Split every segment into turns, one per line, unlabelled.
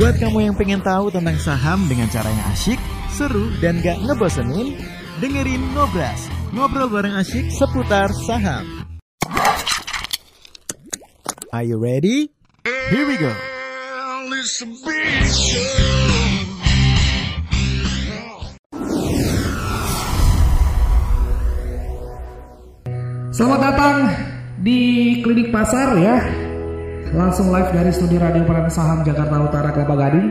Buat kamu yang pengen tahu tentang saham dengan cara yang asyik, seru, dan gak ngebosenin, dengerin Ngobras, ngobrol bareng asyik seputar saham. Are you ready? Here we go.
Selamat datang di Klinik Pasar ya. Langsung live dari Studio Radio Peran Saham Jakarta Utara Kelapa Gading.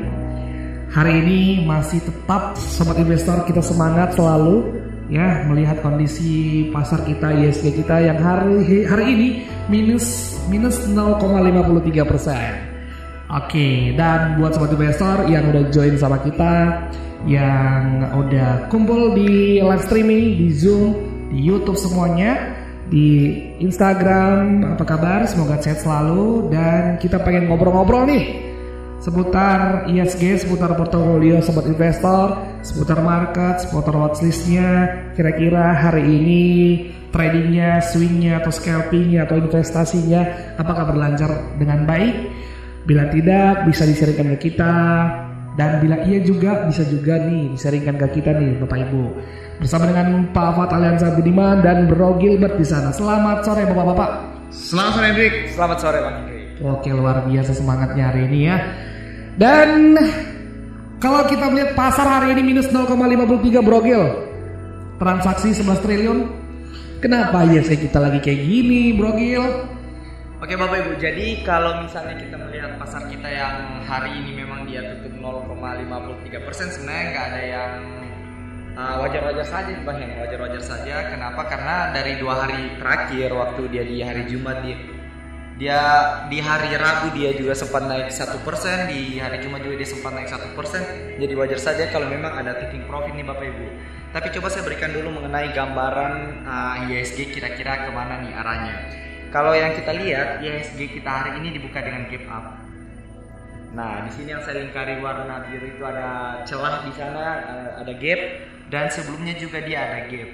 Hari ini masih tetap sobat investor kita semangat selalu ya melihat kondisi pasar kita ISG kita yang hari hari ini minus minus 0,53 persen. Oke, dan buat sobat investor yang udah join sama kita, yang udah kumpul di live streaming, di Zoom, di YouTube semuanya, di Instagram, apa kabar? Semoga sehat selalu dan kita pengen ngobrol-ngobrol nih seputar ISG, seputar portofolio sobat investor, seputar market, seputar watchlistnya, kira-kira hari ini tradingnya, swingnya, atau scalpingnya, atau investasinya, apakah berlancar dengan baik? Bila tidak, bisa disaringkan ke kita. Dan bila iya juga, bisa juga nih disaringkan ke kita nih Bapak Ibu. Bersama dengan Pak Fat Aliansa Budiman dan Bro Gilbert di sana. Selamat sore Bapak-Bapak.
Selamat sore Hendrik.
Selamat sore Bang Hendrik.
Oke luar biasa semangatnya hari ini ya. Dan kalau kita melihat pasar hari ini minus 0,53 brogil. Transaksi 11 triliun. Kenapa ya saya kita lagi kayak gini brogil?
Oke Bapak Ibu, jadi kalau misalnya kita melihat pasar kita yang hari ini memang dia tutup 0,53 persen, sebenarnya nggak ada yang uh, wajar-wajar saja Bang yang wajar-wajar saja. Kenapa? Karena dari dua hari terakhir waktu dia di hari Jumat dia dia di hari Rabu dia juga sempat naik satu persen, di hari Jumat juga dia sempat naik satu persen. Jadi wajar saja kalau memang ada taking profit nih Bapak Ibu. Tapi coba saya berikan dulu mengenai gambaran uh, ISG kira-kira ke mana nih arahnya. Kalau yang kita lihat ISG kita hari ini dibuka dengan gap up. Nah, di sini yang saya lingkari warna biru itu ada celah di sana, uh, ada gap dan sebelumnya juga dia ada gap.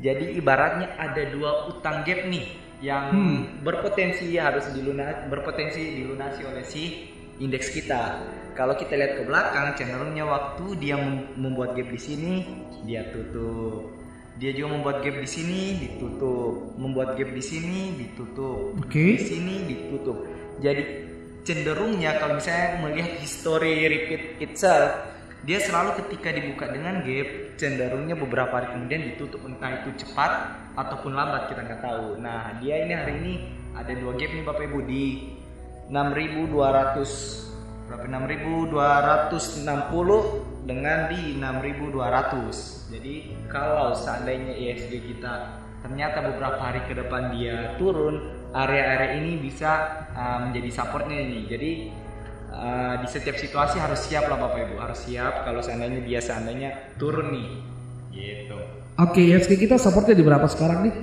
Jadi ibaratnya ada dua utang gap nih yang hmm. berpotensi harus dilunasi berpotensi dilunasi oleh si indeks kita. Kalau kita lihat ke belakang cenderungnya waktu dia membuat gap di sini dia tutup. Dia juga membuat gap di sini ditutup, membuat gap di sini ditutup,
okay.
di sini ditutup. Jadi cenderungnya kalau misalnya melihat history repeat itself, dia selalu ketika dibuka dengan gap cenderungnya beberapa hari kemudian ditutup entah itu cepat ataupun lambat kita nggak tahu. Nah dia ini hari ini ada dua gap nih bapak ibu di 6200 berapa 6260 dengan di 6200. Jadi kalau seandainya ISG kita ternyata beberapa hari ke depan dia turun, area-area ini bisa uh, menjadi supportnya ini. Jadi uh, di setiap situasi harus siap lah Bapak Ibu, harus siap kalau seandainya dia seandainya turun nih. Gitu.
Oke, ISG kita supportnya di berapa sekarang nih?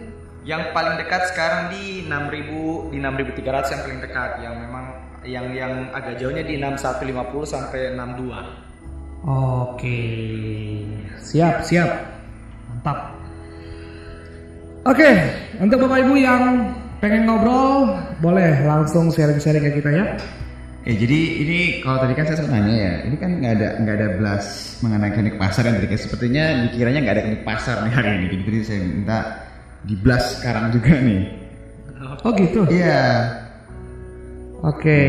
Yang paling dekat sekarang di 6000 di 6300 yang paling dekat yang memang yang yang agak jauhnya di 6150 sampai 62.
Oke, siap siap, mantap. Oke, untuk bapak ibu yang pengen ngobrol, boleh langsung sharing-sharing ke kita ya.
Ya jadi ini kalau tadi kan saya sempat nanya ya, ini kan nggak ada nggak ada blast mengenai klinik pasar yang tadi sepertinya dikiranya nggak ada klinik pasar nih hari ini, jadi tadi saya minta di blast sekarang juga nih.
Oh gitu?
Iya.
Oke.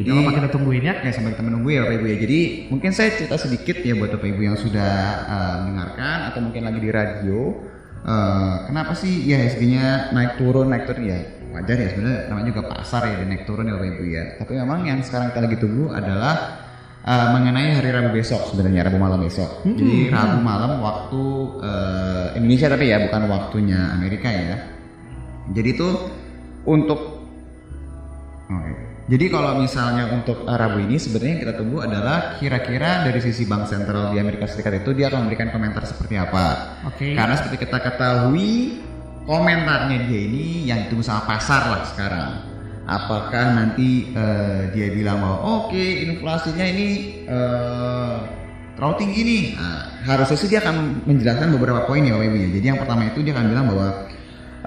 Jadi apa kita tungguin ya?
Ya sampai kita menunggu ya Bapak Ibu ya. Jadi mungkin saya cerita sedikit ya buat Bapak Ibu yang sudah uh, mendengarkan atau mungkin lagi di radio. Uh, kenapa sih ya ISG-nya naik turun naik turun ya wajar ya sebenarnya namanya juga pasar ya naik turun ya Bapak Ibu ya. Tapi memang yang sekarang kita lagi tunggu adalah uh, mengenai hari Rabu besok sebenarnya Rabu malam besok. Hmm. Jadi Rabu malam waktu uh, Indonesia tapi ya bukan waktunya Amerika ya. Jadi itu untuk okay. Jadi kalau misalnya untuk Rabu ini sebenarnya yang kita tunggu adalah kira-kira dari sisi bank sentral di Amerika Serikat itu dia akan memberikan komentar seperti apa.
Oke.
Karena seperti kita ketahui komentarnya dia ini yang ditunggu sama pasar lah sekarang. Apakah nanti uh, dia bilang bahwa oke okay, inflasinya ini uh, terlalu tinggi nih. Nah, harusnya sih dia akan menjelaskan beberapa poin ya ya. Jadi yang pertama itu dia akan bilang bahwa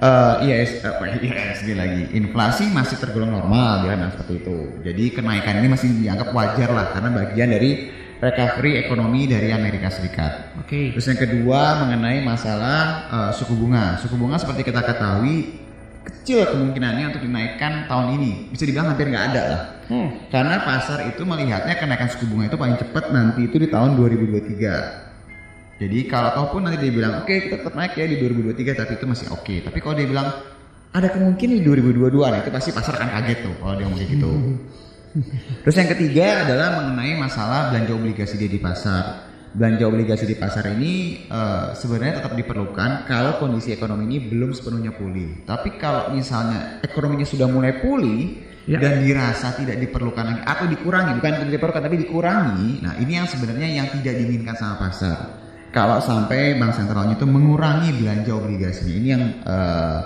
Eh, IS, ISG lagi inflasi masih tergolong normal ya nah seperti itu jadi kenaikan ini masih dianggap wajar lah karena bagian dari recovery ekonomi dari Amerika Serikat
Oke.
terus yang kedua mengenai masalah eh, suku bunga suku bunga seperti kita ketahui kecil kemungkinannya untuk dinaikkan tahun ini bisa dibilang hampir nggak ada lah
Hmm.
karena pasar itu melihatnya kenaikan suku bunga itu paling cepat nanti itu di tahun 2023 jadi kalau ataupun nanti dia bilang oke kita tetap naik ya di 2023 tapi itu masih oke. Tapi kalau dia bilang ada kemungkinan di 2022 nah itu pasti pasar akan kaget tuh kalau dia ngomong kayak gitu. Terus yang ketiga adalah mengenai masalah belanja obligasi dia di pasar. Belanja obligasi di pasar ini eh, sebenarnya tetap diperlukan kalau kondisi ekonomi ini belum sepenuhnya pulih. Tapi kalau misalnya ekonominya sudah mulai pulih
Ya.
dan dirasa tidak diperlukan lagi atau dikurangi, bukan tidak diperlukan tapi dikurangi. Nah, ini yang sebenarnya yang tidak diinginkan sama pasar. Kalau sampai bank sentralnya itu mengurangi belanja obligasinya, ini yang eh,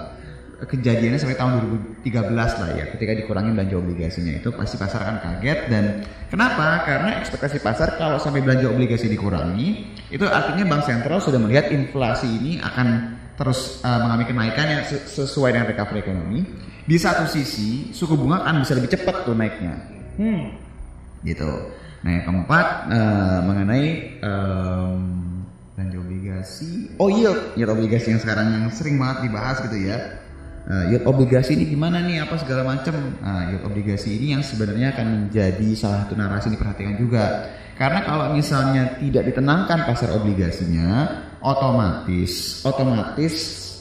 kejadiannya sampai tahun 2013 lah ya ketika dikurangi belanja obligasinya itu pasti pasar akan kaget dan kenapa karena ekspektasi pasar kalau sampai belanja obligasi dikurangi itu artinya bank sentral sudah melihat inflasi ini akan terus uh, mengalami kenaikan yang se- sesuai dengan recovery ekonomi di satu sisi suku bunga akan bisa lebih cepat tuh naiknya
Hmm.
gitu. Nah yang keempat eh, mengenai em, belanja obligasi, oh yield, yield obligasi yang sekarang yang sering banget dibahas gitu ya. Eh, yield obligasi ini gimana nih apa segala macam. Nah, yield obligasi ini yang sebenarnya akan menjadi salah satu narasi diperhatikan juga. Karena kalau misalnya tidak ditenangkan pasar obligasinya, otomatis otomatis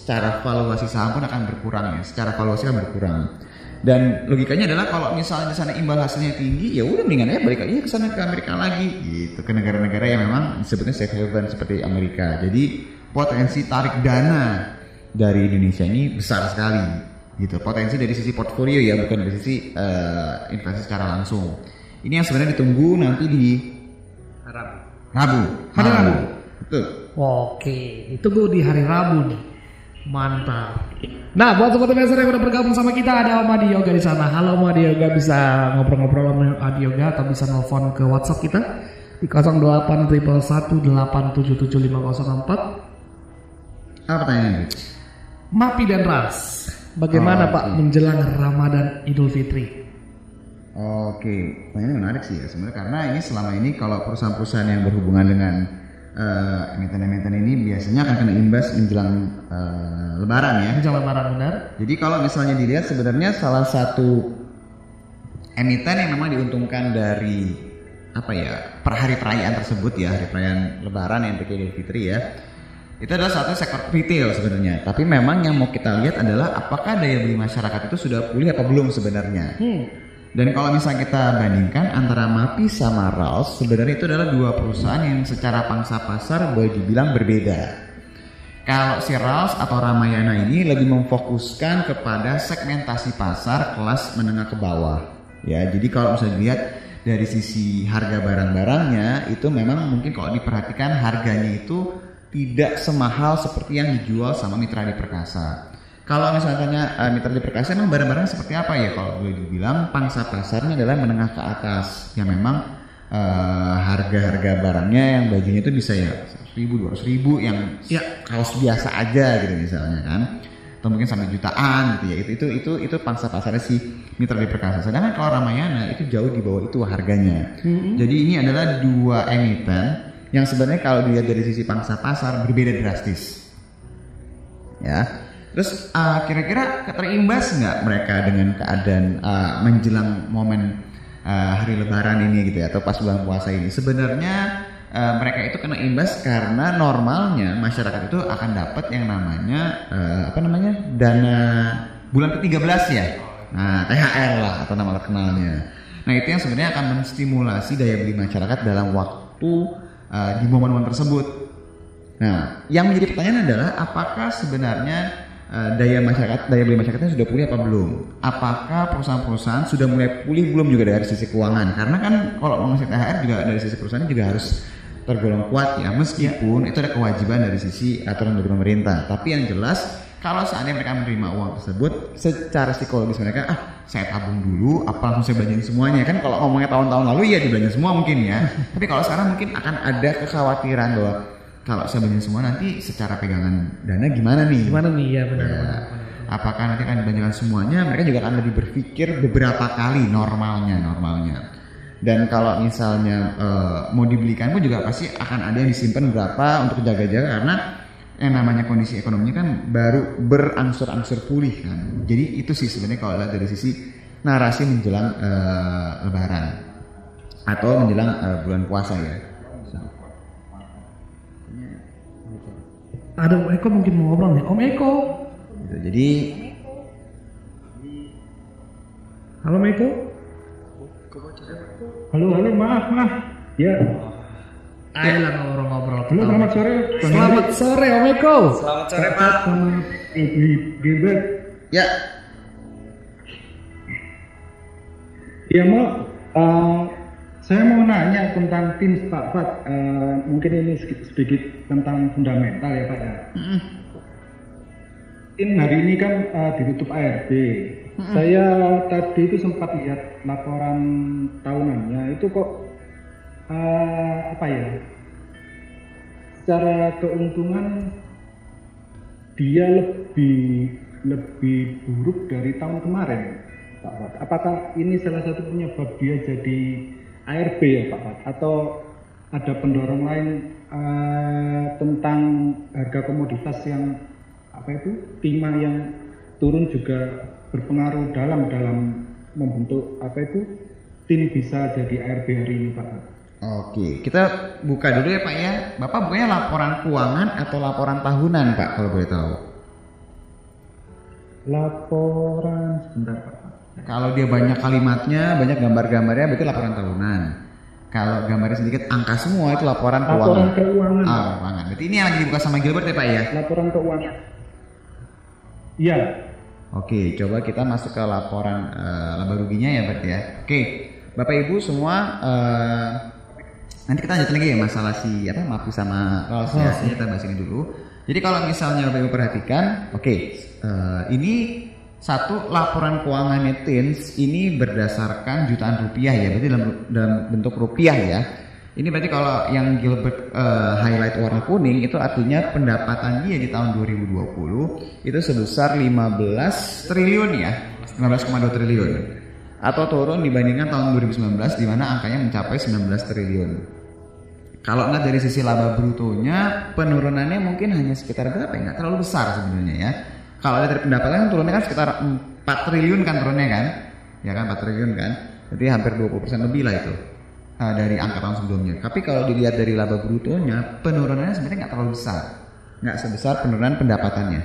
secara valuasi saham pun akan berkurang ya. Secara valuasi akan berkurang. Dan logikanya adalah kalau misalnya di sana imbal hasilnya tinggi, ya udah mendingan aja balik aja ke sana ke Amerika lagi, gitu ke negara-negara yang memang disebutnya safe haven seperti Amerika. Jadi potensi tarik dana dari Indonesia ini besar sekali, gitu. Potensi dari sisi portfolio ya, bukan dari sisi eh, investasi secara langsung. Ini yang sebenarnya ditunggu nanti di
Harap.
Rabu.
Hari Rabu.
Betul.
Oke, itu gue di hari Rabu nih. Mantap. Nah, buat sobat investor yang udah bergabung sama kita ada Om Adi Yoga di sana. Halo Om Adi Yoga bisa ngobrol-ngobrol sama Adi Yoga atau bisa nelfon ke WhatsApp kita di 08111870504.
Apa pertanyaannya?
Mapi dan Ras, bagaimana
Oh,
Pak menjelang Ramadan Idul Fitri?
Oke, pertanyaannya menarik sih ya sebenarnya karena ini selama ini kalau perusahaan-perusahaan yang berhubungan dengan eh, emiten-emiten ini biasanya akan kena imbas menjelang eh, Lebaran ya.
Menjelang Lebaran benar?
Jadi kalau misalnya dilihat sebenarnya salah satu emiten yang memang diuntungkan dari apa ya per hari perayaan tersebut ya hari perayaan Lebaran yang Idul Fitri ya itu adalah satu sektor retail sebenarnya. Tapi memang yang mau kita lihat adalah apakah daya beli masyarakat itu sudah pulih apa belum sebenarnya.
Hmm.
Dan kalau misalnya kita bandingkan antara MAPI sama RALS, sebenarnya itu adalah dua perusahaan yang secara pangsa pasar boleh dibilang berbeda. Kalau si RALS atau Ramayana ini lebih memfokuskan kepada segmentasi pasar kelas menengah ke bawah. Ya, jadi kalau misalnya dilihat dari sisi harga barang-barangnya itu memang mungkin kalau diperhatikan harganya itu tidak semahal seperti yang dijual sama Mitra di Perkasa. Kalau misalnya tanya eh, Mitra di Perkasa emang barang-barang seperti apa ya? Kalau boleh dibilang pangsa pasarnya adalah menengah ke atas. Yang memang eh, harga-harga barangnya yang bajunya itu bisa ya 100 ribu, 200 ribu yang
Ya.
kaos biasa aja gitu misalnya kan. Atau mungkin sampai jutaan gitu ya. Itu itu itu itu pangsa pasarnya si Mitra di Perkasa. Sedangkan kalau Ramayana itu jauh di bawah itu harganya. Jadi ini adalah dua emiten yang sebenarnya kalau dilihat dari sisi pangsa pasar berbeda drastis. Ya. Terus uh, kira-kira terimbas nggak mereka dengan keadaan uh, menjelang momen uh, hari Lebaran ini gitu ya atau pas bulan puasa ini? Sebenarnya uh, mereka itu kena imbas karena normalnya masyarakat itu akan dapat yang namanya uh, apa namanya dana bulan ke-13 ya. Nah, THR lah atau nama terkenalnya. Nah, itu yang sebenarnya akan menstimulasi daya beli masyarakat dalam waktu uh, di momen-momen tersebut. Nah, yang menjadi pertanyaan adalah apakah sebenarnya eh, daya masyarakat, daya beli masyarakatnya sudah pulih apa belum? Apakah perusahaan-perusahaan sudah mulai pulih belum juga dari sisi keuangan? Karena kan kalau mau ngasih THR juga dari sisi perusahaan juga harus tergolong kuat ya, meskipun itu ada kewajiban dari sisi aturan dari pemerintah. Tapi yang jelas kalau seandainya mereka menerima uang tersebut, secara psikologis mereka ah saya tabung dulu, apa langsung saya belanjain semuanya kan? Kalau ngomongnya tahun-tahun lalu ya dibelanjain semua mungkin ya. Tapi kalau sekarang mungkin akan ada kekhawatiran bahwa kalau saya belanjain semua nanti secara pegangan dana gimana nih?
Gimana nih ya benar
Ya.
benar.
apakah nanti akan dibelanjakan semuanya mereka juga akan lebih berpikir beberapa kali normalnya normalnya dan kalau misalnya eh, mau dibelikan pun juga pasti akan ada yang disimpan berapa untuk jaga-jaga karena yang namanya kondisi ekonominya kan baru berangsur-angsur pulih kan jadi itu sih sebenarnya kalau lihat dari sisi narasi menjelang eh, lebaran atau menjelang eh, bulan puasa ya
Ada Om Eko mungkin mau ngobrol nih. Om Eko.
Gitu. Jadi
Halo Om Eko. Halo, halo, maaf, maaf. Ya.
Ayolah ngobrol-ngobrol.
Halo, selamat sore.
Selamat
sore Om Eko.
Selamat sore Pak.
Gilbert.
ya
Ya mau, eh, saya mau nanya tentang tim Pak Fat. Eh, mungkin ini sedikit, sedikit tentang fundamental ya Pak ya. Tim hari ini kan eh, ditutup ARB. Saya tadi itu sempat lihat laporan tahunannya itu kok eh, apa ya? Secara keuntungan dia lebih lebih buruk dari tahun kemarin, Pak Fat. Apakah ini salah satu penyebab dia jadi ARB ya, Pak Fat? Atau ada pendorong lain eh, tentang harga komoditas yang apa itu timah yang turun juga berpengaruh dalam dalam membentuk apa itu tim bisa jadi ARB hari ini, Pak?
Oke, kita buka dulu ya Pak ya. Bapak bukanya laporan keuangan atau laporan tahunan Pak kalau boleh tahu.
Laporan sebentar Pak.
Kalau dia banyak kalimatnya, banyak gambar-gambarnya berarti laporan tahunan. Kalau gambarnya sedikit angka semua itu laporan keuangan.
Laporan keuangan.
Ah, keuangan. Berarti ini yang lagi dibuka sama Gilbert ya Pak ya?
Laporan keuangan. Iya.
Oke, coba kita masuk ke laporan eh, laba ruginya ya berarti ya. Oke, Bapak Ibu semua eh, nanti kita lanjut lagi ya masalah si apa Mapi sama ya. Ini kita bahas ini dulu. Jadi kalau misalnya Bapak Ibu perhatikan, oke, eh, ini satu laporan keuangannya TINS ini berdasarkan jutaan rupiah ya, berarti dalam, dalam bentuk rupiah ya. Ini berarti kalau yang Gilbert eh, highlight warna kuning itu artinya pendapatan dia di tahun 2020 itu sebesar 15 triliun ya, 15,2 triliun. Atau turun dibandingkan tahun 2019 di mana angkanya mencapai 19 triliun. Kalau nggak dari sisi laba brutonya penurunannya mungkin hanya sekitar berapa ya? Nggak terlalu besar sebenarnya ya. Kalau dari pendapatan kan turunnya kan sekitar 4 triliun kan turunnya kan? Ya kan 4 triliun kan? Jadi hampir 20% lebih lah itu uh, dari angka tahun sebelumnya. Tapi kalau dilihat dari laba brutonya penurunannya sebenarnya nggak terlalu besar. Nggak sebesar penurunan pendapatannya.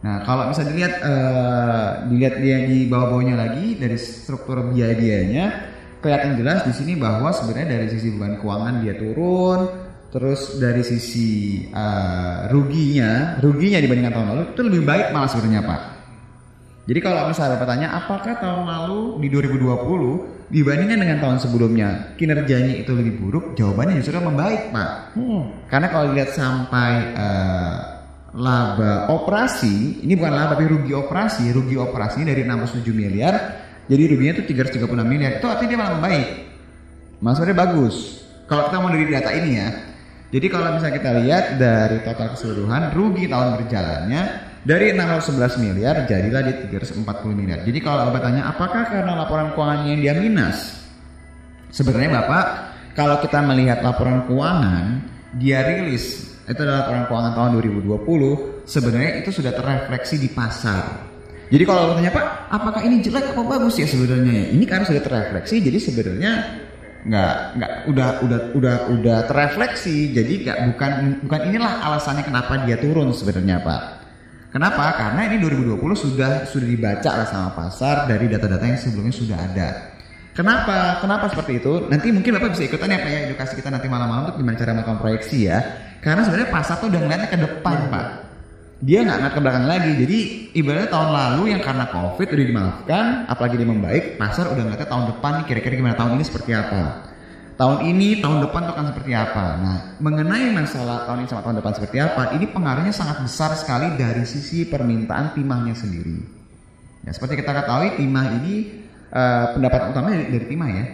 Nah, kalau bisa dilihat eh, dilihat dia di bawah-bawahnya lagi dari struktur biaya-biayanya kelihatan jelas di sini bahwa sebenarnya dari sisi beban keuangan dia turun, terus dari sisi eh, ruginya, ruginya dibandingkan tahun lalu itu lebih baik malah sebenarnya Pak. Jadi kalau misalnya Bapak tanya apakah tahun lalu di 2020 dibandingkan dengan tahun sebelumnya kinerjanya itu lebih buruk, jawabannya justru membaik Pak. Karena kalau dilihat sampai eh, laba operasi, ini bukan laba tapi rugi operasi, rugi operasi dari 67 miliar, jadi ruginya itu 336 miliar. Itu artinya dia malah membaik. Maksudnya bagus. Kalau kita mau dari data ini ya. Jadi kalau misalnya kita lihat dari total keseluruhan rugi tahun berjalannya dari 611 miliar jadilah di 340 miliar. Jadi kalau Bapak tanya apakah karena laporan keuangannya yang dia minus? Sebenarnya Bapak kalau kita melihat laporan keuangan dia rilis itu adalah laporan keuangan tahun 2020 sebenarnya itu sudah terrefleksi di pasar. Jadi kalau tanya Pak, apakah ini jelek apa bagus ya sebenarnya? Ini karena sudah terrefleksi, jadi sebenarnya nggak nggak udah udah udah udah terrefleksi. Jadi nggak bukan bukan inilah alasannya kenapa dia turun sebenarnya Pak. Kenapa? Karena ini 2020 sudah sudah dibaca lah sama pasar dari data-data yang sebelumnya sudah ada. Kenapa? Kenapa seperti itu? Nanti mungkin Bapak bisa ikutan ya Pak ya edukasi kita nanti malam-malam untuk gimana cara melakukan proyeksi ya. Karena sebenarnya pasar tuh udah ngeliatnya ke depan Pak. Dia nggak ngeliat ke belakang lagi. Jadi ibaratnya tahun lalu yang karena COVID udah dimaafkan, apalagi dia membaik, pasar udah ngeliatnya tahun depan kira-kira gimana tahun ini seperti apa. Tahun ini, tahun depan tuh akan seperti apa. Nah, mengenai masalah tahun ini sama tahun depan seperti apa, ini pengaruhnya sangat besar sekali dari sisi permintaan timahnya sendiri. Ya, seperti kita ketahui timah ini eh, pendapat utamanya dari, dari timah ya.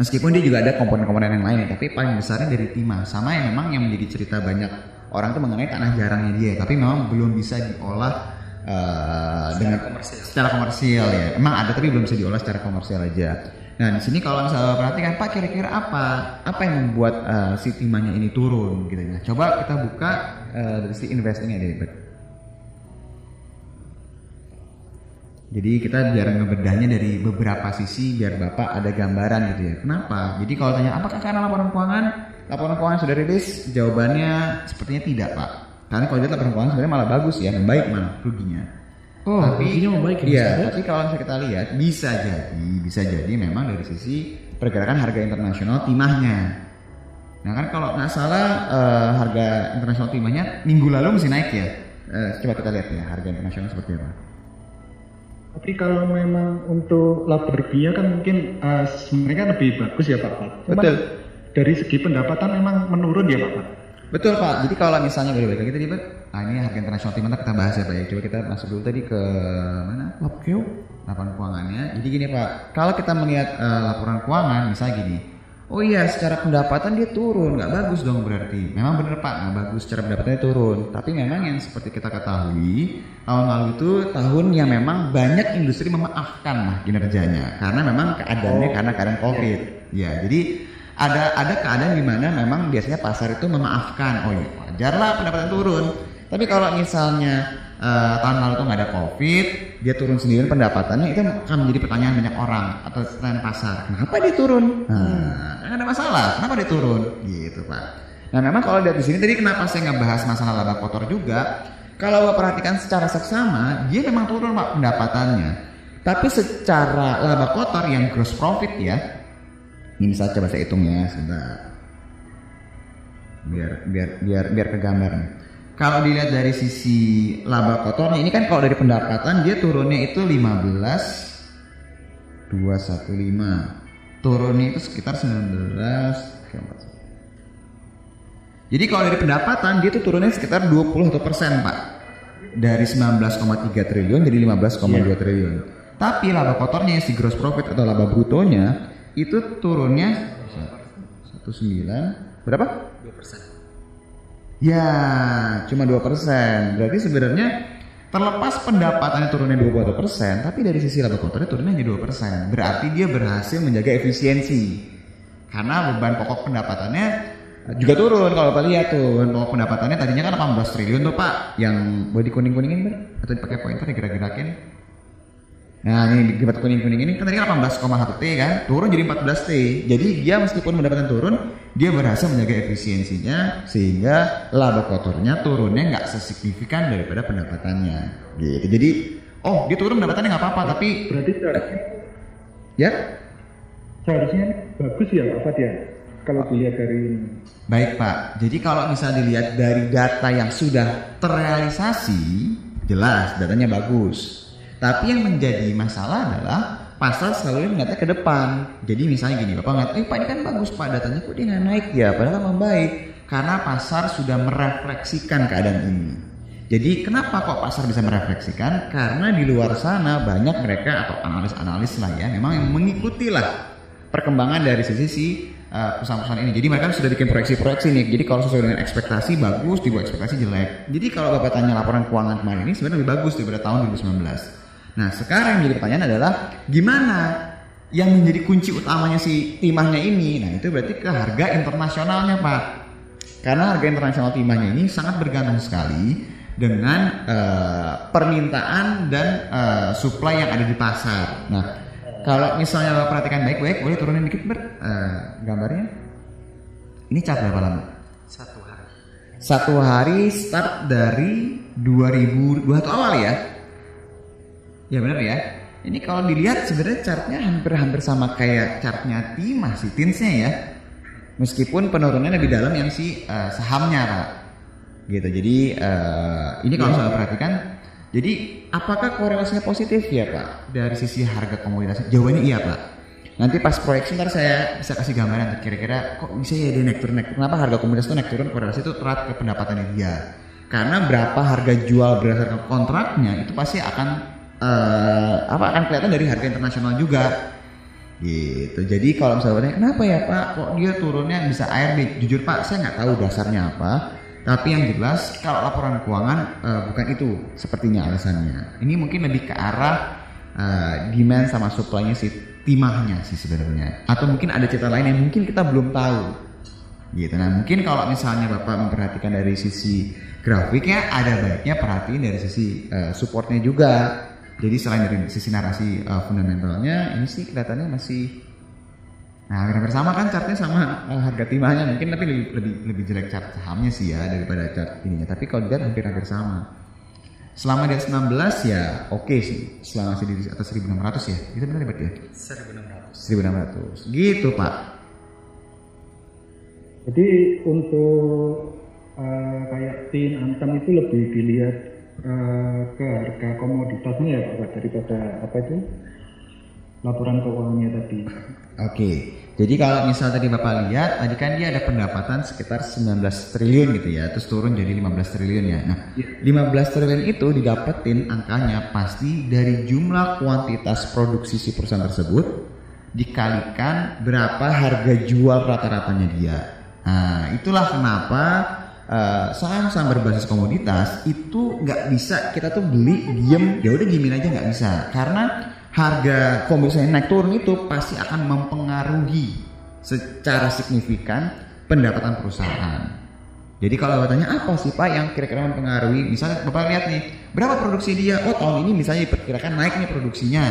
Meskipun dia juga ada komponen-komponen yang lain tapi paling besarnya dari timah. Sama yang memang yang menjadi cerita banyak orang tuh mengenai tanah jarangnya dia, tapi memang belum bisa diolah eh, dengan
komersial.
secara komersial ya. Emang ada tapi belum bisa diolah secara komersial aja. Nah di sini kalau misalnya perhatikan Pak kira-kira apa apa yang membuat eh, si timahnya ini turun gitu ya. Coba kita buka eh, dari si investingnya deh. Bet. Jadi kita biar ngebedahnya dari beberapa sisi biar Bapak ada gambaran gitu ya. Kenapa? Jadi kalau tanya apakah karena laporan keuangan? Laporan keuangan sudah rilis? Jawabannya sepertinya tidak Pak. Karena kalau dilihat laporan keuangan sebenarnya malah bagus ya, membaik malah ruginya.
Oh, ruginya membaik ya,
Iya, tapi kalau misalnya kita lihat bisa jadi, bisa jadi memang dari sisi pergerakan harga internasional timahnya. Nah kan kalau nggak salah eh, harga internasional timahnya minggu lalu masih naik ya. Eh, coba kita lihat ya harga internasional seperti apa.
Tapi kalau memang untuk laba ruginya kan mungkin eh, sebenarnya kan lebih bagus ya Pak. Pak. Cuman
Betul.
Dari segi pendapatan memang menurun ya Pak.
Betul Pak. Jadi kalau misalnya balik lagi tadi Pak, ah ini harga internasional timah kita bahas ya Pak ya. Coba kita masuk dulu tadi ke mana?
Lapkeo.
laporan keuangannya. Jadi gini Pak, kalau kita melihat eh, laporan keuangan misalnya gini, oh iya secara pendapatan dia turun, nggak bagus dong berarti. Memang bener Pak, nggak bagus secara pendapatannya turun. Tapi memang yang seperti kita ketahui tahun lalu itu tahun yang memang banyak industri memaafkan lah kinerjanya karena memang keadaannya karena keadaan COVID. Ya, jadi ada ada keadaan di mana memang biasanya pasar itu memaafkan. Oh iya, wajar pendapatan turun. Tapi kalau misalnya eh, tahun lalu tuh nggak ada covid, dia turun sendiri pendapatannya itu akan menjadi pertanyaan banyak orang atau pertanyaan pasar. Kenapa dia turun? Nah, nggak ada masalah. Kenapa dia turun? Gitu pak. Nah memang kalau lihat di sini tadi kenapa saya ngebahas masalah laba kotor juga? Kalau perhatikan secara seksama, dia memang turun pak pendapatannya. Tapi secara laba kotor yang gross profit ya, ini saya coba saya hitung ya sebentar. Biar biar biar biar kegambar nih. Kalau dilihat dari sisi laba kotornya ini kan kalau dari pendapatan dia turunnya itu 15 215. Turunnya itu sekitar 19 oke, empat. Jadi kalau dari pendapatan dia tuh turunnya sekitar 21 persen pak Dari 19,3 triliun jadi 15,2 triliun Tapi laba kotornya si gross profit atau laba brutonya Itu turunnya 19 Berapa? 2 Ya cuma 2 persen. Berarti sebenarnya terlepas pendapatannya turunnya 21 persen Tapi dari sisi laba kotornya turunnya hanya 2 persen. Berarti dia berhasil menjaga efisiensi. Karena beban pokok pendapatannya juga turun. Kalau Bapak lihat tuh beban pokok pendapatannya tadinya kan 18 triliun tuh Pak. Yang boleh dikuning-kuningin Ber? atau dipakai pointer digerak-gerakin nah ini di kuning-kuning ini kan tadi kan 18,1 T kan turun jadi 14 T jadi dia meskipun pendapatan turun dia berhasil menjaga efisiensinya sehingga laba kotornya turunnya nggak sesignifikan daripada pendapatannya gitu jadi oh dia turun pendapatannya nggak apa-apa tapi
Berarti seharusnya,
ya
seharusnya bagus ya Pak Fad ya. Kalau dilihat dari ini.
Baik Pak, jadi kalau misalnya dilihat dari data yang sudah terrealisasi, jelas datanya bagus. Tapi yang menjadi masalah adalah pasar selalu melihatnya ke depan. Jadi misalnya gini, Bapak ngeliat, eh Pak ini kan bagus Pak datanya kok dia naik ya, padahal kan membaik. Karena pasar sudah merefleksikan keadaan ini. Jadi kenapa kok pasar bisa merefleksikan? Karena di luar sana banyak mereka atau analis-analis lah ya, memang yang mengikuti lah perkembangan dari sisi si uh, perusahaan-perusahaan ini. Jadi mereka sudah bikin proyeksi-proyeksi nih. Jadi kalau sesuai dengan ekspektasi bagus, di bawah ekspektasi jelek. Jadi kalau Bapak tanya laporan keuangan kemarin ini sebenarnya lebih bagus daripada tahun 2019. Nah, sekarang yang menjadi pertanyaan adalah gimana yang menjadi kunci utamanya si timahnya ini? Nah, itu berarti ke harga internasionalnya, Pak. Karena harga internasional timahnya ini sangat bergantung sekali dengan eh, permintaan dan eh, supply yang ada di pasar. Nah, kalau misalnya Bapak perhatikan baik-baik, boleh turunin dikit ber eh, gambarnya. Ini cat berapa lama?
Satu hari.
Satu hari start dari 2021 awal ya. Ya benar ya. Ini kalau dilihat sebenarnya chartnya hampir-hampir sama kayak chartnya timah sih, tinsnya ya. Meskipun penurunannya lebih dalam yang si eh, sahamnya pak. Gitu. Jadi eh, ini kalau saya perhatikan, jadi apakah korelasinya positif ya pak dari sisi harga komoditas? Jawabannya iya pak. Nanti pas proyeksi ntar saya bisa kasih gambaran kira-kira kok bisa ya dia naik turun naik turun. Kenapa harga komoditas itu naik turun korelasi itu erat ke pendapatannya dia. Karena berapa harga jual berdasarkan kontraknya itu pasti akan eh, apa akan kelihatan dari harga internasional juga gitu jadi kalau misalnya kenapa ya pak kok dia turunnya bisa ARB jujur pak saya nggak tahu dasarnya apa Tapi yang jelas kalau laporan keuangan eh, bukan itu sepertinya alasannya. Ini mungkin lebih ke arah eh, demand sama supply-nya si timahnya sih sebenarnya. Atau mungkin ada cerita lain yang mungkin kita belum tahu. Gitu. Nah, mungkin kalau misalnya Bapak memperhatikan dari sisi grafiknya ada baiknya perhatiin dari sisi eh, supportnya juga. Jadi selain dari sisi narasi eh, fundamentalnya ini sih kelihatannya masih Nah, hampir sama kan chartnya sama eh, harga timahnya mungkin tapi lebih lebih lebih jelek chart sahamnya sih ya daripada chart ininya. Tapi kalau dilihat hampir-hampir sama. Selama di atas 16 ya oke sih. Selama masih di atas 1600 ya. Itu benar ya berarti ya?
1600.
1600. Gitu, Pak.
Jadi untuk eh, kayak tin antam itu lebih dilihat eh, ke harga komoditasnya ya Pak daripada apa itu laporan keuangannya tadi.
Oke. Jadi kalau misal tadi Bapak lihat, tadi kan dia ada pendapatan sekitar 19 triliun gitu ya, terus turun jadi 15 triliun ya. Nah, 15 triliun itu didapetin angkanya pasti dari jumlah kuantitas produksi si perusahaan tersebut dikalikan berapa harga jual rata-ratanya dia. Nah, itulah kenapa eh, saham-saham berbasis komoditas itu nggak bisa kita tuh beli diem ya udah diemin aja nggak bisa karena harga komoditasnya naik turun itu pasti akan mempengaruhi secara signifikan pendapatan perusahaan. Jadi kalau bertanya apa sih Pak yang kira-kira mempengaruhi, misalnya Bapak lihat nih, berapa produksi dia? Oh tahun ini misalnya diperkirakan naik nih produksinya.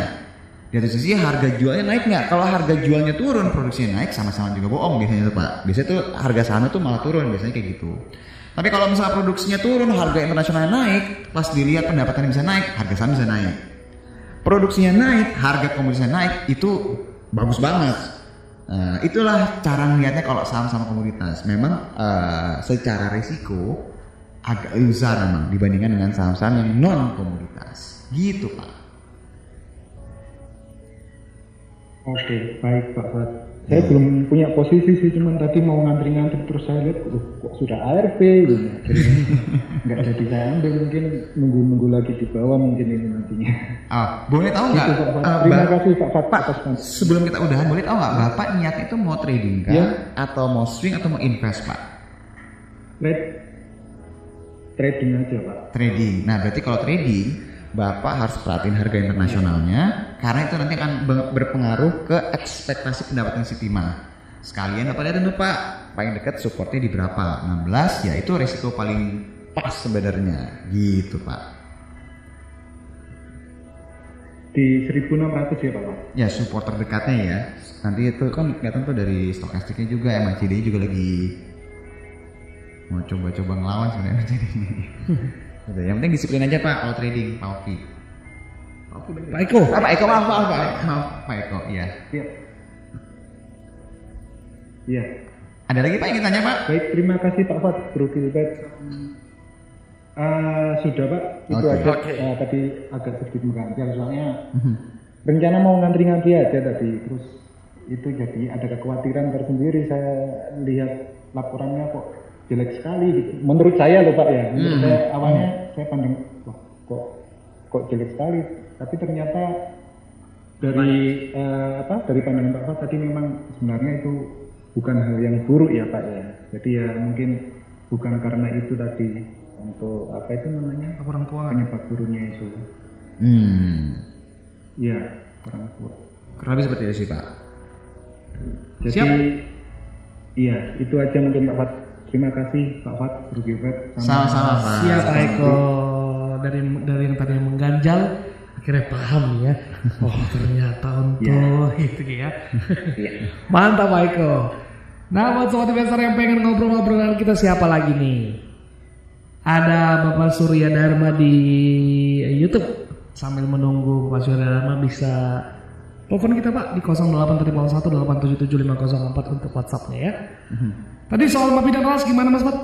Di satu sisi harga jualnya naik nggak? Kalau harga jualnya turun, produksinya naik sama-sama juga bohong biasanya tuh Pak. Biasanya tuh harga sahamnya tuh malah turun biasanya kayak gitu. Tapi kalau misalnya produksinya turun, harga internasional naik, pas dilihat pendapatannya bisa naik, harga saham bisa naik. Produksinya naik, harga komoditasnya naik, itu bagus banget. Nah, itulah cara melihatnya kalau saham sama komoditas. Memang eh, secara risiko agak besar memang dibandingkan dengan saham-saham yang non komoditas. Gitu Pak.
Oke, baik Pak Fat. Saya belum punya posisi sih, cuman tadi mau ngantri-ngantri terus saya lihat, "Loh, kok sudah ARP gitu. Jadi nggak jadi saya ambil, mungkin nunggu-nunggu lagi di bawah mungkin ini nantinya.
Ah, boleh tahu nggak?
Itu, Pak Fat.
eh,
Terima kasih Pak Fat.
Pak,
kon-
sebelum kita udahan boleh tahu nggak Bapak niatnya itu mau trading kan?
Ya.
Atau mau swing atau mau invest Pak?
Trade, trading aja Pak.
Trading. Nah berarti kalau trading Bapak harus perhatiin harga internasionalnya karena itu nanti akan be- berpengaruh ke ekspektasi pendapatan si timah. Sekalian Bapak lihat dulu Pak, paling dekat supportnya di berapa? 16 ya itu resiko paling pas sebenarnya gitu Pak.
Di 1600 ya Pak.
Ya support terdekatnya ya. Nanti itu kan kelihatan tuh dari stokastiknya juga, MACD juga lagi mau coba-coba ngelawan sebenarnya MACD ini. Gitu, Yang penting disiplin aja Pak kalau trading, Pak Oki. Pak
Eko.
Ah, Pak Eko maaf maaf Pak. Maaf Pak Eko, iya.
Iya. Iya.
Ada lagi Pak yang ingin tanya Pak?
Baik, terima kasih Pak Fat, Bro Gilbert. Eh, sudah Pak, itu
Oke.
aja.
Oke.
Eh, tadi agak sedikit mengganjal soalnya rencana mau ngantri-ngantri aja tadi, terus itu jadi ada kekhawatiran tersendiri. Saya lihat laporannya kok jelek sekali. Gitu. Menurut saya loh Pak ya, menurut saya awalnya saya pandang, wah kok kok jelek sekali. Tapi ternyata dari eh, apa dari pandangan Pak Fat tadi memang sebenarnya itu bukan hal yang buruk ya Pak ya. Jadi ya mungkin bukan karena itu tadi untuk apa itu namanya
Laporan keuangan.
penyebab turunnya itu.
Hmm.
Iya kurang tua.
Kurang lebih seperti itu sih Pak.
Jadi
Siap.
iya itu aja mungkin Pak Fat. Terima kasih Pak Fat, Bro Gilbert.
Sama-sama Pak.
Siap Pak Eko dari dari yang tadi yang mengganjal akhirnya paham nih ya. Oh ternyata untuk itu ya. Mantap Pak Eko. Nah buat sobat investor yang pengen ngobrol-ngobrol dengan kita siapa lagi nih? Ada Bapak Surya Dharma di YouTube. Sambil menunggu Bapak Surya Dharma bisa telepon kita Pak di 0851877504 untuk WhatsAppnya ya. Tadi soal Mapi dan Ras gimana Mas Pat?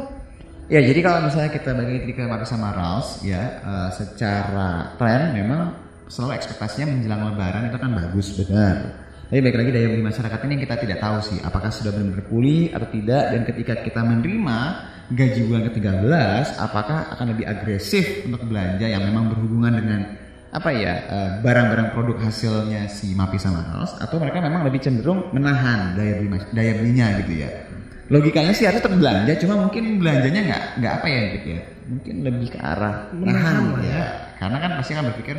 Ya jadi kalau misalnya kita bagi ke Marcus sama Rals ya eh, secara tren memang selalu ekspektasinya menjelang lebaran itu kan bagus benar. Tapi baik lagi daya beli masyarakat ini yang kita tidak tahu sih apakah sudah benar-benar pulih atau tidak dan ketika kita menerima gaji bulan ke-13 apakah akan lebih agresif untuk belanja yang memang berhubungan dengan apa ya eh, barang-barang produk hasilnya si Mapi sama Rals atau mereka memang lebih cenderung menahan daya beli daya belinya gitu ya. logikanya sih harus tetap belanja cuma mungkin belanjanya nggak nggak apa ya gitu ya mungkin lebih ke arah
Menahan
ya.
ya.
karena kan pasti kan berpikir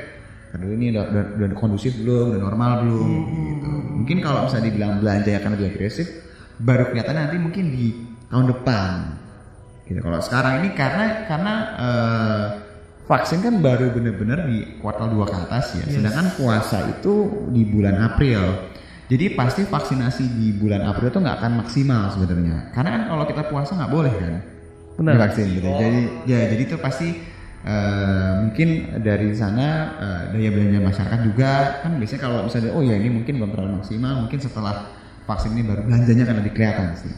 aduh ini udah, udah, udah kondusif belum udah normal belum gitu mungkin kalau bisa dibilang belanja akan lebih agresif baru kelihatan nanti mungkin di tahun depan gitu kalau sekarang ini karena karena eh, vaksin kan baru bener-bener di kuartal 2 ke atas ya. Sedangkan puasa itu di bulan April. Jadi pasti vaksinasi di bulan April itu nggak akan maksimal sebenarnya. Karena kan kalau kita puasa nggak boleh kan
Benar.
divaksin gitu. Jadi ya jadi itu pasti eh, mungkin dari sana eh, daya belanja masyarakat juga kan biasanya kalau misalnya oh ya ini mungkin belum terlalu maksimal mungkin setelah vaksin ini baru belanjanya akan lebih kelihatan sih.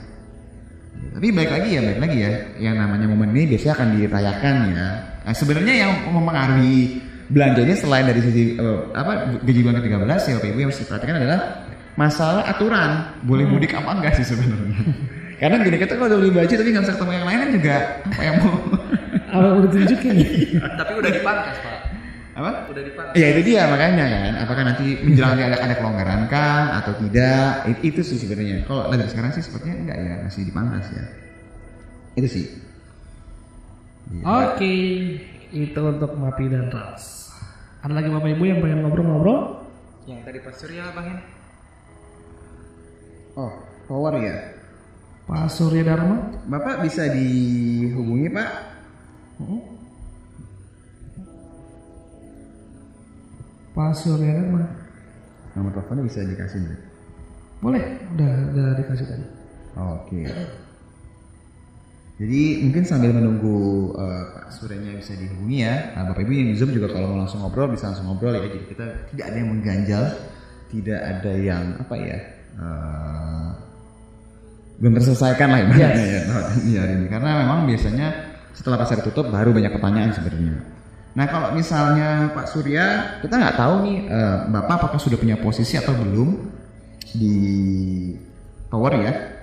Tapi baik lagi ya, baik lagi ya. Yang namanya momen ini biasanya akan dirayakan ya. Nah, sebenarnya yang mempengaruhi belanja ini selain dari sisi eh, apa gaji bulan ke-13 ya Bapak Ibu yang harus diperhatikan adalah masalah aturan boleh mudik apa enggak sih sebenarnya. Karena gini kita kalau udah beli baju tapi nggak bisa ketemu yang lain kan juga apa yang mau
Apa udah tunjukin nih?
Tapi udah dipangkas pak.
apa?
Udah dipangkas.
Ya itu dia makanya kan. Apakah nanti menjelang ada, ada kelonggaran kah atau tidak? It- itu sih sebenarnya. Kalau dari sekarang sih sepertinya enggak ya masih dipangkas ya. Itu sih. Iya.
Oke, itu untuk Mapi dan Ras. Ada lagi Bapak Ibu yang pengen ngobrol-ngobrol?
Yang tadi Pak Surya bang ya?
Oh, power ya.
Pak Surya Dharma?
Bapak bisa dihubungi Pak?
Pak Surya Dharma?
Nomor teleponnya bisa dikasih nggak?
Boleh, udah, udah dikasih tadi.
Oke. Jadi mungkin sambil menunggu eh, Pak Suryanya bisa dihubungi ya. Nah, Bapak Ibu yang di Zoom juga kalau mau langsung ngobrol bisa langsung ngobrol ya. Jadi kita tidak ada yang mengganjal, tidak ada yang apa ya? eh, belum terselesaikan lah ibaratnya ya di hari ini. Karena memang biasanya setelah pasar tutup baru banyak pertanyaan sebenarnya. Nah kalau misalnya Pak Surya, kita nggak tahu nih eh, Bapak apakah sudah punya posisi atau belum di tower ya.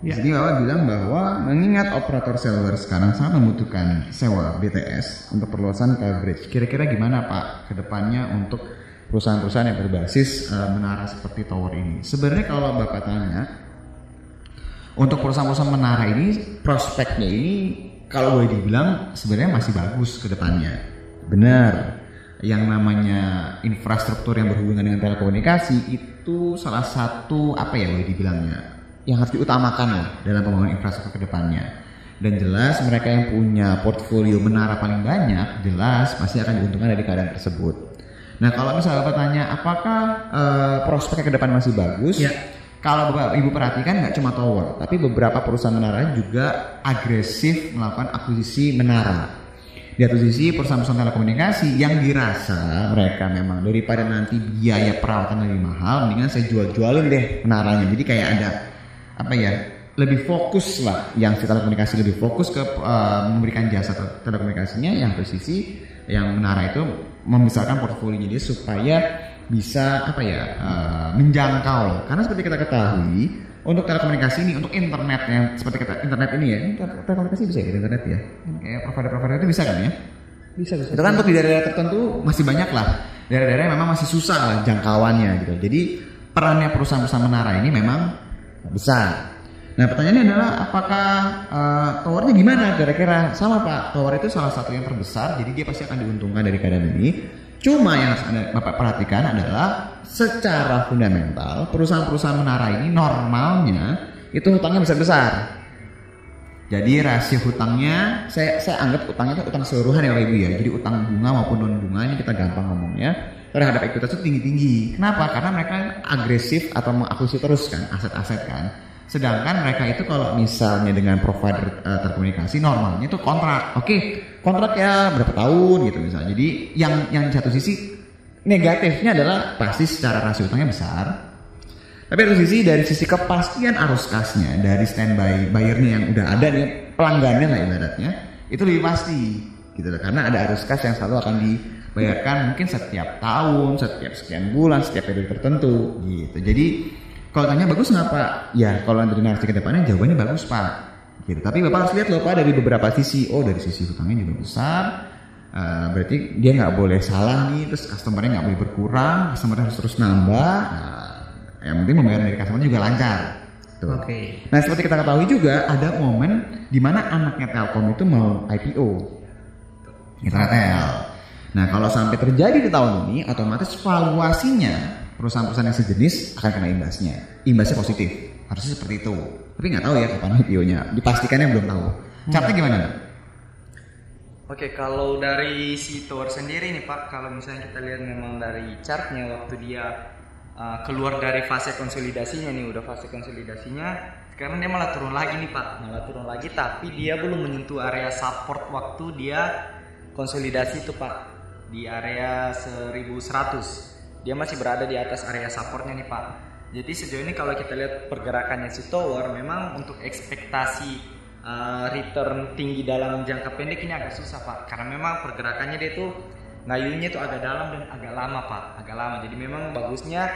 Ya.
Jadi Bapak bilang bahwa mengingat operator seluler sekarang sangat membutuhkan sewa BTS untuk perluasan coverage. Kira-kira gimana Pak ke depannya untuk perusahaan-perusahaan yang berbasis eh, menara seperti tower ini? Sebenarnya kalau Bapak tanya, untuk perusahaan-perusahaan menara ini prospeknya ini kalau boleh dibilang sebenarnya masih bagus ke depannya. Benar. Yang namanya infrastruktur yang berhubungan dengan telekomunikasi itu salah satu apa ya boleh dibilangnya yang harus diutamakan lah dalam pembangunan infrastruktur ke depannya. Dan jelas mereka yang punya portfolio menara paling banyak jelas pasti akan diuntungkan dari keadaan tersebut. Nah kalau misalnya Bapak tanya apakah eh, prospeknya ke depan masih bagus?
Ya.
Kalau Bapak Ibu perhatikan nggak cuma tower, tapi beberapa perusahaan menara juga agresif melakukan akuisisi menara. Di satu sisi perusahaan-perusahaan telekomunikasi yang dirasa mereka memang daripada nanti biaya perawatan lebih mahal, mendingan saya jual-jualin deh menaranya. Jadi kayak ada apa ya? Lebih fokus lah. Yang si telekomunikasi lebih fokus ke eh, memberikan jasa tel- telekomunikasinya yang satu sisi yang menara itu membesarkan portfolionya dia supaya bisa apa ya eh, menjangkau. Karena seperti kita ketahui untuk telekomunikasi ini untuk internet yang seperti kita internet ini ya telekomunikasi bisa ya internet ya? Kayak provider-provider itu bisa kan ya?
Bisa, bisa.
itu kan untuk di daerah-daerah tertentu masih banyak lah. Daerah-daerah memang masih susah lah jangkauannya gitu. Jadi perannya perusahaan-perusahaan menara ini memang besar. Nah pertanyaannya adalah apakah eh, towernya gimana? Kira-kira sama pak. Tower itu salah satu yang terbesar jadi dia pasti akan diuntungkan dari keadaan ini. Cuma yang harus anda bapak perhatikan adalah secara fundamental perusahaan-perusahaan menara ini normalnya itu hutangnya besar-besar. Jadi rasio hutangnya saya saya anggap utangnya itu utang seluruhan ya Ibu ya. Jadi utang bunga maupun non bunga ini kita gampang ngomongnya terhadap ekuitas itu tinggi-tinggi. Kenapa? Karena mereka agresif atau mengakuisisi terus kan aset-aset kan. Sedangkan mereka itu kalau misalnya dengan provider eh, telekomunikasi normalnya itu kontrak. Oke, kontrak ya berapa tahun gitu misalnya. Jadi yang yang di satu sisi negatifnya adalah pasti secara rasio utangnya besar. Tapi dari sisi dari sisi kepastian arus kasnya dari standby bayarnya yang udah ada nih pelanggannya lah ibaratnya itu lebih pasti gitu loh karena ada arus kas yang selalu akan dibayarkan mungkin setiap tahun, setiap sekian bulan, setiap periode tertentu gitu. Jadi kalau tanya bagus nggak pak? Ya kalau dari narasi ke depannya jawabannya bagus pak. Gitu. Tapi bapak harus lihat loh pak dari beberapa sisi. Oh dari sisi hutangnya juga besar. Eh, berarti dia nggak boleh salah nih, terus customernya nggak boleh berkurang, customer harus terus nambah. Nah, yang penting pembayaran dari customer juga lancar Tuh.
Oke.
Nah seperti kita ketahui juga ada momen di mana anaknya Telkom itu mau IPO. Internetel. Nah kalau sampai terjadi di tahun ini, otomatis valuasinya perusahaan-perusahaan yang sejenis akan kena imbasnya. Imbasnya positif. Harusnya seperti itu. Tapi nggak tahu ya kapan IPO-nya. Dipastikannya belum tahu. Caranya gimana? Mbak?
Oke, kalau dari si tower sendiri nih Pak, kalau misalnya kita lihat memang dari chartnya waktu dia uh, keluar dari fase konsolidasinya nih, udah fase konsolidasinya, sekarang dia malah turun lagi nih Pak, malah turun lagi, tapi dia belum menyentuh area support waktu dia konsolidasi itu Pak, di area 1100. Dia masih berada di atas area supportnya nih Pak. Jadi sejauh ini kalau kita lihat pergerakannya si tower, memang untuk ekspektasi uh, return tinggi dalam jangka pendek ini agak susah pak. Karena memang pergerakannya dia tuh ngayunya tuh agak dalam dan agak lama pak. Agak lama. Jadi memang bagusnya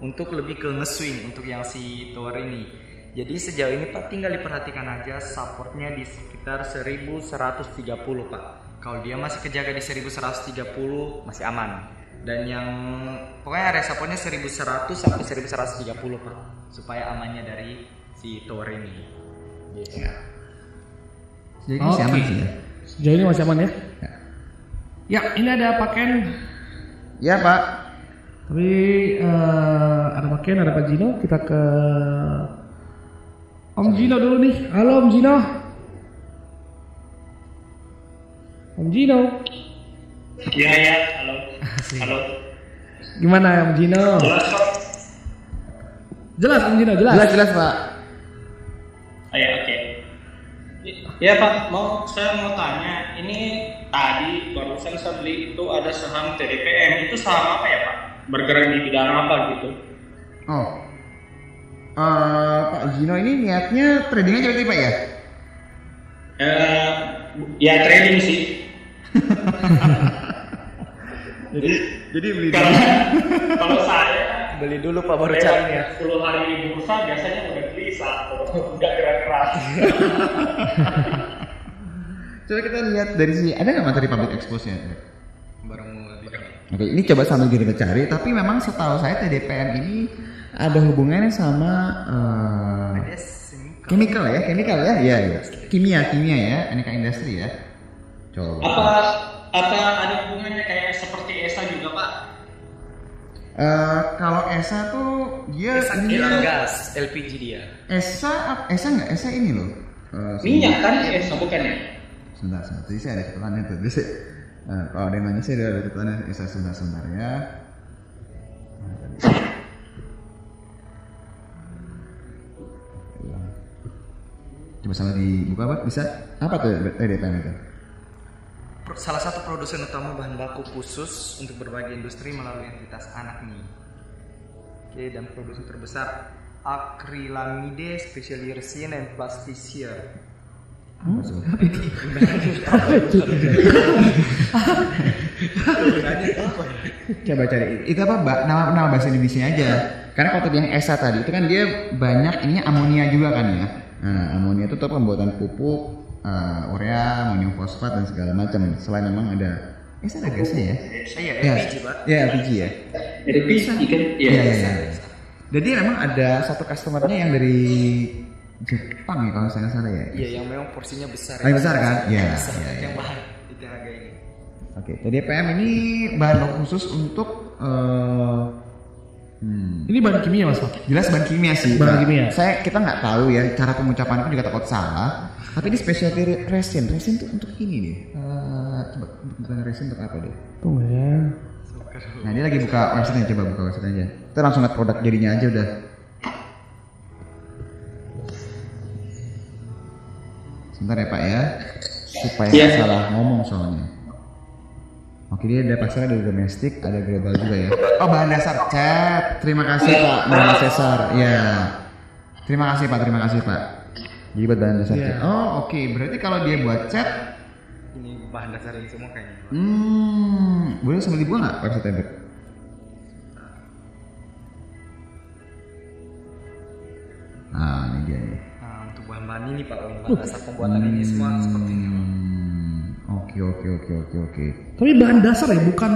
untuk lebih ke nge-swing untuk yang si tower ini. Jadi sejauh ini pak tinggal diperhatikan aja supportnya di sekitar 1130 pak kalau dia masih kejaga di 1130 masih aman dan yang pokoknya area supportnya 1100 sampai 1130 pak supaya amannya dari si tower ini gitu.
Jadi ini masih aman sih ya.
Sejauh ini masih aman ya?
Ya.
Ya, ini ada Pak Ken.
Ya Pak.
Tapi eh, ada Pak Ken, ada Pak Jino. Kita ke Om Jino dulu nih. Halo Om Jino. Om Jino.
Iya ya, halo. Halo.
Gimana Om Jino?
Jelas kok?
Jelas Om Jino, jelas.
Jelas jelas Pak.
Oh, ya, oke. Ya Pak, mau saya mau tanya, ini tadi barusan saya beli itu ada saham TDPM, itu saham apa ya Pak? Bergerak di bidang apa gitu?
Oh. Eh, Pak Gino ini niatnya trading aja berarti Pak ya?
Eh, ya trading sih.
Jadi jadi beli
Karena kalau saya
beli dulu pak baru
lewat
carinya
10 hari di bursa biasanya udah beli satu, nggak gerak keras.
Coba kita lihat dari sini ada nggak materi public expose-nya?
baru mau di
Oke, ini coba sambil kita cari. Tapi memang setahu saya TDPM ini ada hubungannya sama
ini
chemical ya, chemical ya, iya iya. Kimia, kimia ya, aneka industri ya. Coba.
Apa apa ada hubungannya kayak seperti ESA juga Pak?
Eh, kalau ESA tuh dia ini
kilang gas LPG dia
ESA, ESA nggak ESA ini loh. Eh,
Minyak kan ESA bukan ya?
Sebentar, sebentar. Tadi saya ada catatannya tuh. Jadi nah, kalau ada yang nanya saya ada catatannya. Eh, saya sebentar, sebentar ya. Nah. Coba sambil dibuka apa? Bisa? Apa tuh TDPM itu?
Salah satu produsen utama bahan baku khusus untuk berbagai industri melalui entitas anak nih. Oke, dan produsen terbesar akrilamide, and plasticier.
Apa tuh? Coba cari. Itu apa? Mbak? Nama nama bahasa Indonesia aja. Karena kalau tadi yang ESA tadi itu kan dia banyak ininya amonia juga kan ya. Nah, amonia itu tuh pembuatan pupuk, eh, urea, amonium fosfat dan segala macam. Selain memang ada ESA ada gasnya ya?
Iya,
Ya,
LPG pak.
ya LPG ya.
LPG kan? Iya.
Iya, iya, iya. Jadi memang ada satu customernya yang dari Jepang ya kalau saya nggak salah ya.
Iya, yang memang porsinya besar.
Paling besar kan? Iya, iya, iya.
Yang bahan itu yang harga ini.
Oke, TDPM ini bahan baku khusus untuk eh, hmm,
Ini bahan kimia Mas Pak.
jelas bahan kimia sih.
Bahan kimia.
Saya kita nggak tahu ya cara pengucapan itu juga takut salah. Tapi ini specialty re- resin. Resin tuh untuk ini nih. Eh, coba untuk bukan resin untuk apa deh?
Tunggu ya.
Nah dia lagi buka website coba buka website aja. Kita langsung lihat produk jadinya aja udah. Sebentar ya Pak ya, supaya
Iya.
nggak salah ngomong soalnya. Oke dia ada pasar ada domestik, ada global juga ya. Oh bahan dasar cat. Terima kasih Pak, Muhammad Cesar. Ya. Terima kasih Pak, terima kasih Pak. Jadi buat bahan dasar
Iya.
cat. Oh oke, berarti kalau dia buat cat,
Ini bahan dasar ini semua kayaknya.
Hmm, boleh sambil dibuka nggak website Pak? Nah ini dia nih.
Nah, untuk bahan-bahan ini pak, bahan dasar pembuatan ini semua seperti ini.
Hmm, Oke oke oke oke oke.
Tapi bahan dasar ya, bukan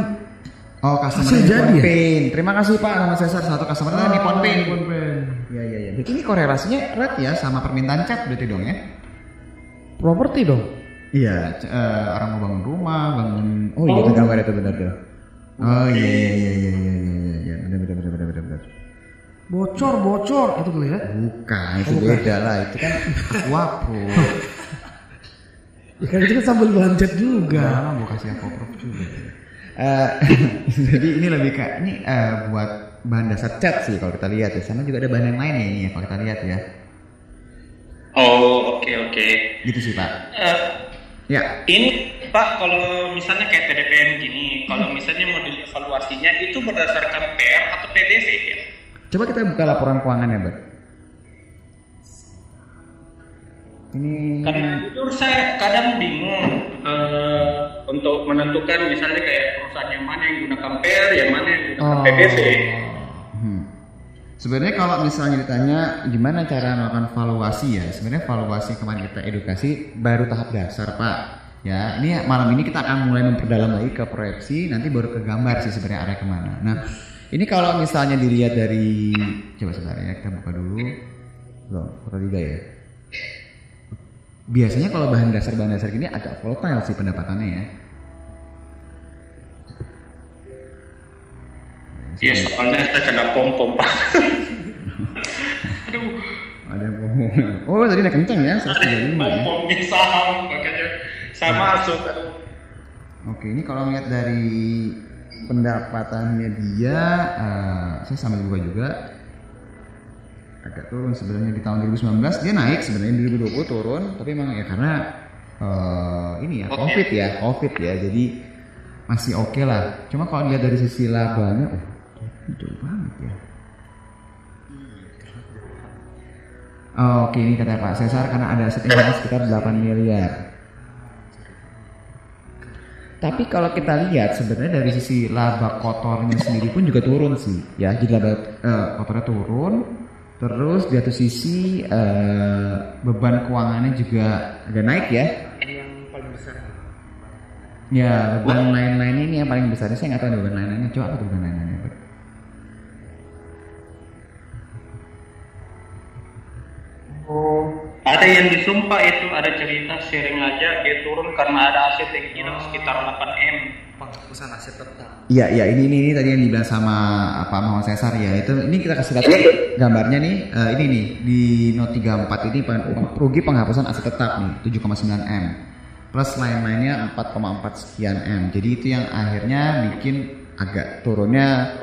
Oh customer
Hasil jadi ya?
Paint. Terima kasih Pak nama Cesar satu customer oh, Nippon Paint.
Nippon Paint.
Iya iya iya Berarti ini korelasinya erat ya sama permintaan cat berarti dong ya?
Properti dong.
Iya, eh, orang mau bangun rumah, bangun Oh iya itu gambar itu benar tuh. Oh iya iya iya iya iya iya iya benar benar benar benar benar benar.
Bocor, bocor itu kali ya.
Bukan, itu beda lah. Itu kan aquapro.
Ya kan itu kan sambil bancet juga.
Lama gue kasih aquaproof juga. Eh, jadi ini lebih kayak ini eh, buat bahan dasar cat sih kalau kita lihat ya. Sama juga ada bahan yang lain ya ini ya kalau kita lihat ya.
Oh, oke oke.
Gitu sih pak.
Eh,
Ya.
ini Pak, kalau misalnya kayak TDPM gini, kalau misalnya mau dievaluasinya itu berdasarkan PR atau PDV ya?
Coba kita buka laporan keuangannya, Bang. Ini
Karena jujur saya kadang bingung eh, untuk menentukan misalnya kayak perusahaan yang mana yang gunakan PR, yang mana yang gunakan
Oh.
PDV.
Hmm. Sebenarnya kalau misalnya ditanya gimana cara melakukan valuasi ya, sebenarnya valuasi kemarin kita edukasi baru tahap dasar pak. Ya, ini malam ini kita akan mulai memperdalam lagi ke proyeksi, nanti baru ke gambar sih sebenarnya arah ke mana. Nah, ini kalau misalnya dilihat dari coba sebentar ya kita buka dulu. Loh, foto tiga ya. Biasanya kalau bahan dasar bahan dasar gini agak volatile sih pendapatannya ya.
Ya soalnya saya kena pom pom Pak.
Ada yang ngomong. Oh, tadi naik kenceng ya, 135
Pom
ya.
pomnya saham makanya saya masuk. aduh.
Oke, ini kalau ngeliat dari pendapatannya dia, eh, saya sambil buka juga agak turun sebenarnya di tahun 2019 dia naik sebenarnya di 2020 turun, tapi emang ya karena eh, ini ya covid ya, covid ya, jadi masih oke lah. Cuma kalau lihat dari sisi labanya, oh jauh banget ya. Oh, Oke ini kata Pak Cesar karena ada aset sekitar 8 miliar. Tapi kalau kita lihat sebenarnya dari sisi laba kotornya sendiri pun juga turun sih, ya. Jadi laba eh, kotornya turun, terus di satu sisi eh, beban keuangannya juga agak naik ya.
yang paling besar
Ya beban lain-lain ini yang paling besar. Saya nggak tahu ada beban lain-lainnya. Coba apa tuh beban lain-lainnya? Pak?
Ada yang disumpah itu ada cerita sharing aja dia turun karena ada aset yang hilang sekitar 8 m.
penghapusan aset tetap
Iya, iya ini, ini ini tadi yang dibilang sama apa Muhammad Cesar ya. Itu ini kita kasih lihat gambarnya nih. Eh, ini nih di Note 34 ini peng- rugi penghapusan aset tetap nih 7,9 M. Plus lain-lainnya 4,4 sekian M. Jadi itu yang akhirnya bikin agak turunnya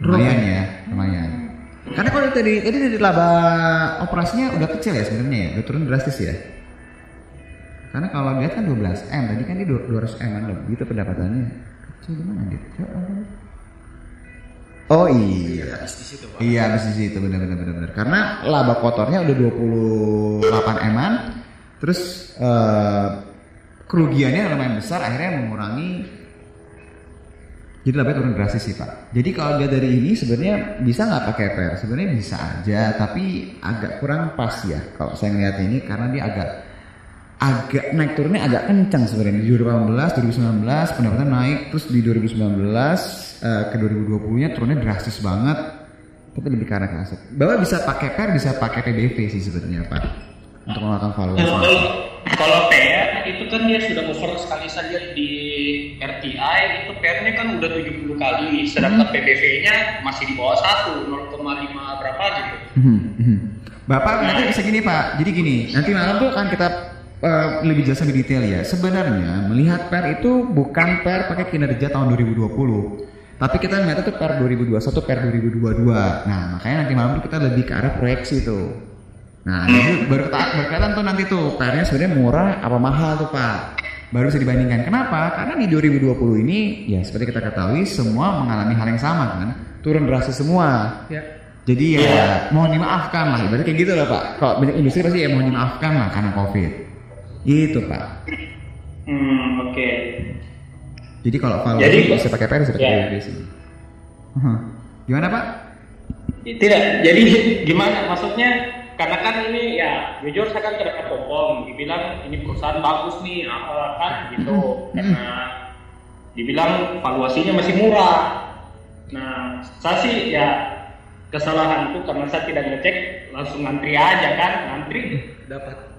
lumayan ya, lumayan. Karena kalau tadi tadi dari laba operasinya udah kecil ya sebenarnya ya, udah turun drastis ya. Karena kalau lihat kan 12 M, tadi kan dia 200 M lebih itu pendapatannya. Kecil gimana dia? Coba. Oh iya. Iya habis di situ benar benar benar benar. Karena laba kotornya udah 28 eman, terus eh, kerugiannya lumayan besar, akhirnya mengurangi. Jadi labanya turun drastis sih pak. Jadi kalau dia dari ini sebenarnya bisa nggak pakai PR? Sebenarnya bisa aja, tapi agak kurang pas ya kalau saya ngeliat ini karena dia agak agak naik turunnya agak kencang sebenarnya. Di 2018 2019 pendapatan naik. Terus di 2019 eh, ke 2020 nya turunnya drastis banget. Tapi lebih arah ke aset. Bahwa bisa pakai per bisa pakai PBV sih sebenarnya pak. Untuk melakukan valuasi
Kalau kalau PR itu kan dia sudah over sekali saja di RTI itu PR-nya kan udah 70 kali. Sedangkan PBV-nya masih di bawah 1 0,5 berapa gitu.
Mhm, mhm. Bapak nanti bisa gini Pak, jadi gini, nanti malam tuh akan kita eh, lebih jelas lebih detail ya. Sebenarnya melihat per itu bukan per pakai kinerja tahun 2020, tapi kita melihat itu per 2021, per 2022. Nah makanya nanti malam kita lebih ke arah proyeksi tuh. Nah jadi baru kelihatan tuh nanti tuh pernya sebenarnya murah apa mahal tuh Pak. Baru bisa dibandingkan. Kenapa? Karena di 2020 ini ya seperti kita ketahui semua mengalami hal yang sama kan, turun drastis semua.
Ya.
Jadi ya mohon dimaafkan lah, ibaratnya kayak gitu loh pak. Kalau banyak industri pasti ya mohon dimaafkan lah karena covid. Itu pak.
Hmm, oke.
Jadi kalau valuasi
Jadi-
bisa pakai PR bisa pakai sih. Huh. Gimana pak?
Tidak, jadi gimana maksudnya? Karena kan ini ya jujur saya kan tidak pom dibilang ini perusahaan bagus nih apa kan gitu karena dibilang valuasinya masih murah. Nah, saya sih ya kesalahanku karena saya tidak ngecek langsung ngantri aja kan ngantri
dapat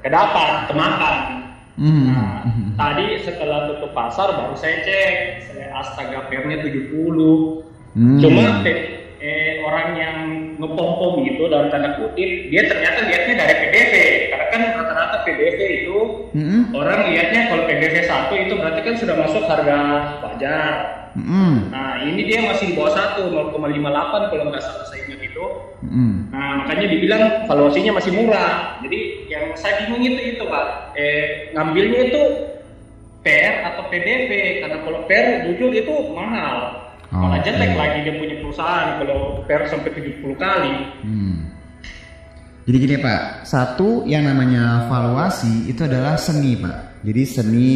kedapat kemakan
Hmm.
Nah, tadi setelah tutup pasar baru saya cek saya astaga pernya 70
Hmm.
cuma pe- eh, orang yang ngepom-pom gitu dalam tanda kutip dia ternyata lihatnya dari PBV karena kan PBV itu
Hmm.
orang lihatnya kalau PBV satu itu berarti kan sudah masuk harga wajar
Hmm.
nah ini dia masih di bawah satu 0,58 kalau nggak salah saya ingat itu
Hmm.
Nah, makanya dibilang valuasinya masih murah. Jadi yang saya bingung itu itu pak, eh, ngambilnya itu PR atau PBV karena kalau PR jujur itu mahal. Malah
Oh,
jelek
iya.
lagi dia punya perusahaan kalau PR sampai 70 kali.
Hmm. Jadi gini Pak, satu yang namanya valuasi itu adalah seni Pak. Jadi seni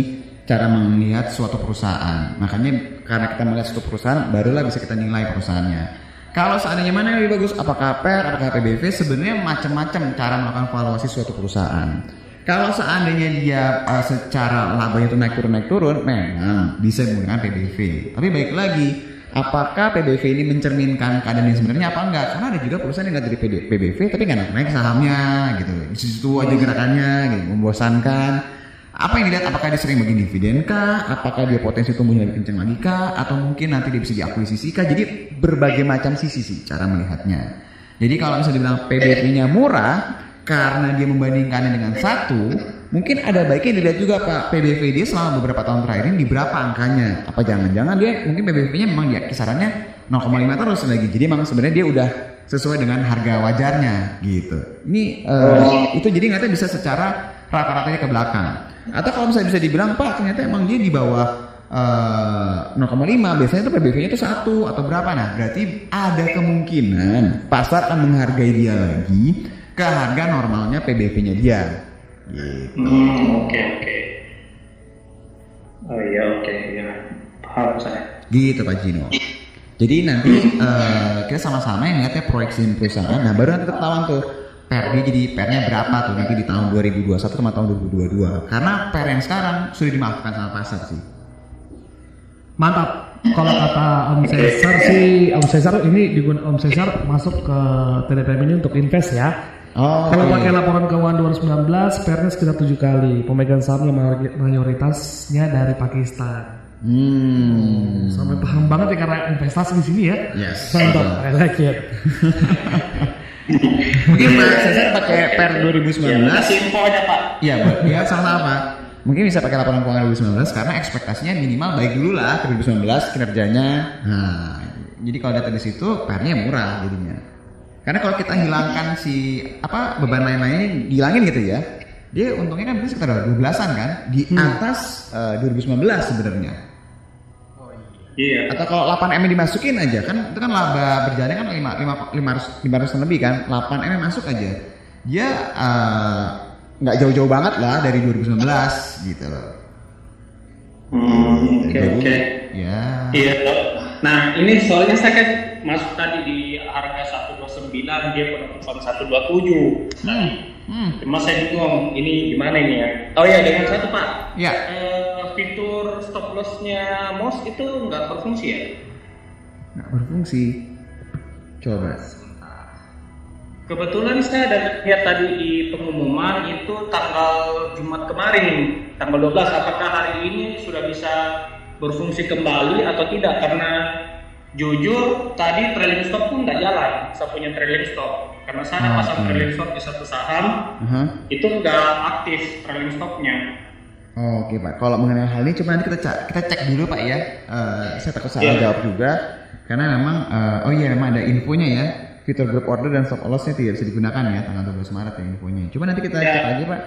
cara melihat suatu perusahaan. Makanya karena kita melihat suatu perusahaan, barulah bisa kita nilai perusahaannya. Kalau seandainya mana yang lebih bagus, apakah PR, apakah PBV, sebenarnya macam-macam cara melakukan valuasi suatu perusahaan. Kalau seandainya dia uh, secara labanya itu naik turun naik turun, memang bisa menggunakan PBV. Tapi baik lagi, apakah PBV ini mencerminkan keadaan yang sebenarnya apa enggak? Karena ada juga perusahaan yang nggak dari PBV tapi nggak naik naik sahamnya gitu. Di situ aja gerakannya, gitu, membosankan. Apa yang dilihat? Apakah dia sering bagi dividen kah? Apakah dia potensi tumbuhnya lebih kencang lagi kah? Atau mungkin nanti dia bisa diakuisisi kah? Jadi berbagai macam sisi sih cara melihatnya. Jadi kalau misalnya dibilang PBV-nya murah karena dia membandingkannya dengan satu, mungkin ada baiknya dilihat juga Pak PBV dia selama beberapa tahun terakhir ini di berapa angkanya. Apa jangan-jangan dia mungkin PBV-nya memang dia kisarannya 0,5 terus lagi. Jadi memang sebenarnya dia udah sesuai dengan harga wajarnya gitu. Ini eh, itu jadi nggak bisa secara rata-ratanya ke belakang. Atau kalau misalnya bisa dibilang Pak ternyata emang dia di bawah eh, 0,5 biasanya itu PBV-nya itu satu atau berapa nah berarti ada kemungkinan pasar akan menghargai dia lagi ke harga normalnya PBV-nya dia gitu.
Hmm, oke oke. Oh iya oke ya paham saya.
Gitu Pak Jino. Jadi nanti eh, kita sama-sama yang lihatnya proyeksi perusahaan. Nah baru nanti ketahuan tuh pernya jadi pernya berapa tuh nanti di tahun 2021 sama tahun 2022. Karena per yang sekarang sudah dimaafkan sama pasar sih.
Mantap. Kalau kata Om Cesar sih, Om Cesar ini digun Om Cesar masuk ke TDPM ini untuk invest ya.
Oh,
Kalau
oke.
pakai laporan keuangan 2019, PR-nya sekitar 7 kali. Pemegang sahamnya mayori- mayoritasnya dari Pakistan.
Hmm.
Sampai paham banget ya karena investasi di sini ya.
Yes,
Mantap,
betul.
I like it.
Mungkin Pak Cesar pakai per
Ya,
2019.
kasih info aja pak.
Iya, Pak. Ya sama-sama. Mungkin bisa pakai laporan keuangan 2019 karena ekspektasinya minimal baik dulu lah ke 2019 kinerjanya. Nah, jadi kalau data di situ PR-nya murah jadinya. Karena kalau kita hilangkan si apa beban lain-lainnya dihilangin gitu ya. Dia untungnya kan bisa sekitar 12-an kan di atas eh, 2019 sebenarnya.
Iya.
Atau kalau 8 M dimasukin aja kan itu kan laba berjalannya kan 5 5 500 lebih kan. 8 M masuk aja. Dia eh, nggak jauh-jauh banget lah dari 2019 gitu loh.
Hmm, oke.
Ya.
Iya. Dok. Nah ini soalnya saya kan masuk tadi di harga 129 dia penutupan 127.
Hmm. Hmm.
Cuma saya bingung ini gimana ini ya? Oh ya dengan satu pak.
Ya.
Eh, fitur stop lossnya MOS itu nggak berfungsi ya?
Nggak berfungsi. Coba.
Kebetulan saya ada lihat tadi di pengumuman itu tanggal Jumat kemarin, tanggal 12. Apakah hari ini sudah bisa berfungsi kembali atau tidak? Karena jujur tadi trailing stop pun nggak jalan. Saya punya trailing stop karena saya
Ah,
pasang trailing stop di satu saham
Aha.
itu nggak aktif trailing stopnya.
Oke Pak, kalau mengenai hal ini coba nanti kita cek, kita cek dulu Pak ya. Eh, saya takut salah
Iya.
jawab juga karena memang eh, oh iya memang ada infonya ya. Fitur group order dan stop lossnya tidak bisa digunakan ya tanggal 12 Maret ya infonya. Coba nanti kita
Ya.
cek aja Pak.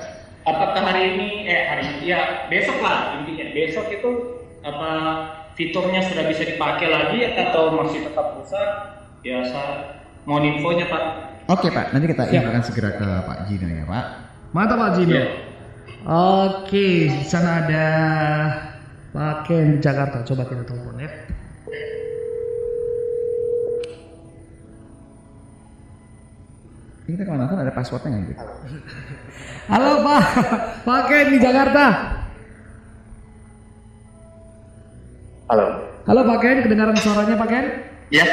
Apakah hari ini eh hari ini ya besok lah intinya besok itu apa fiturnya sudah bisa dipakai lagi atau masih tetap rusak? Ya saya mau infonya pak.
Oke Pak, nanti kita
Siap.
infokan segera ke Pak Gino ya Pak.
Mantap Pak Jino.
Iya.
Oke, di sana ada Pak Ken di Jakarta. Coba kita telepon ya.
Ini kita nonton ada passwordnya nggak gitu?
Halo Pak, Pak Ken di Jakarta.
Halo.
Halo Pak Ken, kedengaran suaranya Pak Ken?
Ya.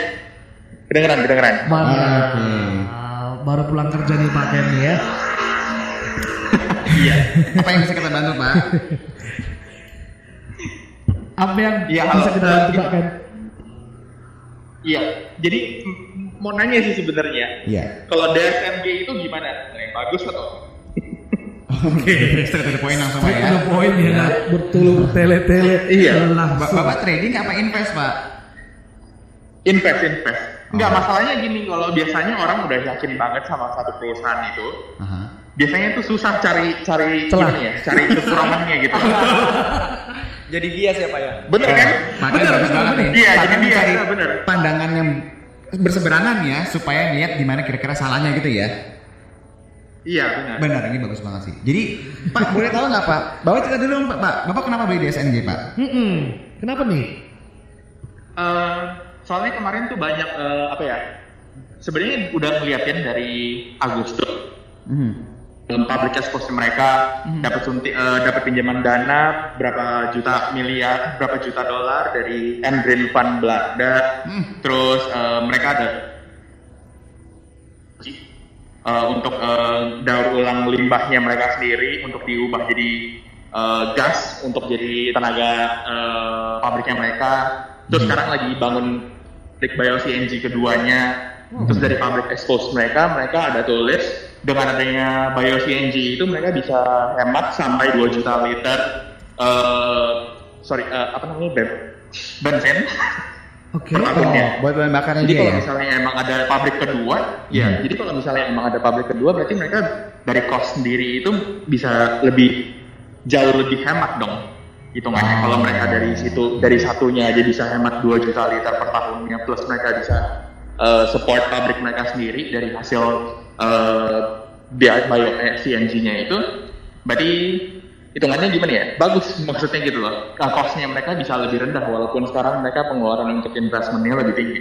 Kedengeran, kedengeran.
Mantap.
Oke.
Baru pulang kerja nih Pak Ken ya.
Iya.
Apa yang bisa kita bantu Pak?
Apa yang
Iya,
bisa
halo.
kita bantu
Iya.
Pak Ken?
Iya. Jadi mau nanya sih sebenarnya.
Iya.
Kalau DSMG itu gimana? Yang bagus atau?
Oke, straight to the point langsung Pak ya.
udah poin ya, nggak bertulu bertele-tele.
Iya.
Ba- Bapak trading apa invest Pak?
Invest, invest. Enggak,
Oh.
masalahnya gini, kalau biasanya orang udah yakin banget sama satu perusahaan itu,
Aha.
biasanya tuh susah cari cari
Celah.
gimana ya, cari kekurangannya gitu.
Jadi bias ya Pak ya.
Bener kan?
Makanya bagus banget nih.
Iya, jadi
kan
dia,
mencari
iya, bener.
pandangan yang berseberangan ya supaya lihat gimana kira-kira salahnya gitu ya.
Iya, benar.
Benar, ini bagus banget sih. Jadi, Pak, boleh tahu nggak Pak? Bapak cerita dulu Pak, Pak. Bapak kenapa beli DSNG Pak?
Mm-mm. Kenapa nih?
Eh, soalnya kemarin tuh banyak eh, apa ya? Sebenarnya udah ngeliatin dari Agustus
Hmm.
dalam public exposure mereka dapat suntik eh, dapat pinjaman dana berapa juta miliar berapa juta dolar dari Andrin Fund Belanda
Hmm.
terus eh, mereka ada eh, untuk eh, daur ulang limbahnya mereka sendiri untuk diubah jadi eh, gas untuk jadi tenaga eh, pabriknya mereka. Terus sekarang lagi bangun pabrik bio CNG keduanya. Terus dari pabrik expose mereka mereka ada tulis. Dengan adanya bio CNG itu mereka bisa hemat sampai 2 juta liter eh sorry eh, apa namanya ben bensin
Oke.
tahunnya.
Oh, buat bahan bakarnya
Jadi
dia
kalau
ya?
misalnya emang ada pabrik kedua, ya.
Hmm.
Jadi kalau misalnya emang ada pabrik kedua, berarti mereka dari cost sendiri itu bisa lebih jauh lebih hemat dong hitungannya.
Oh.
Kalau mereka dari situ dari satunya aja bisa hemat 2 juta liter per tahunnya, plus mereka bisa eh, support pabrik mereka sendiri dari hasil eh, bio bio CNG-nya itu, berarti hitungannya gimana ya? Bagus maksudnya gitu loh. Nah, cost-nya mereka bisa lebih rendah walaupun sekarang mereka pengeluaran untuk investmentnya lebih tinggi.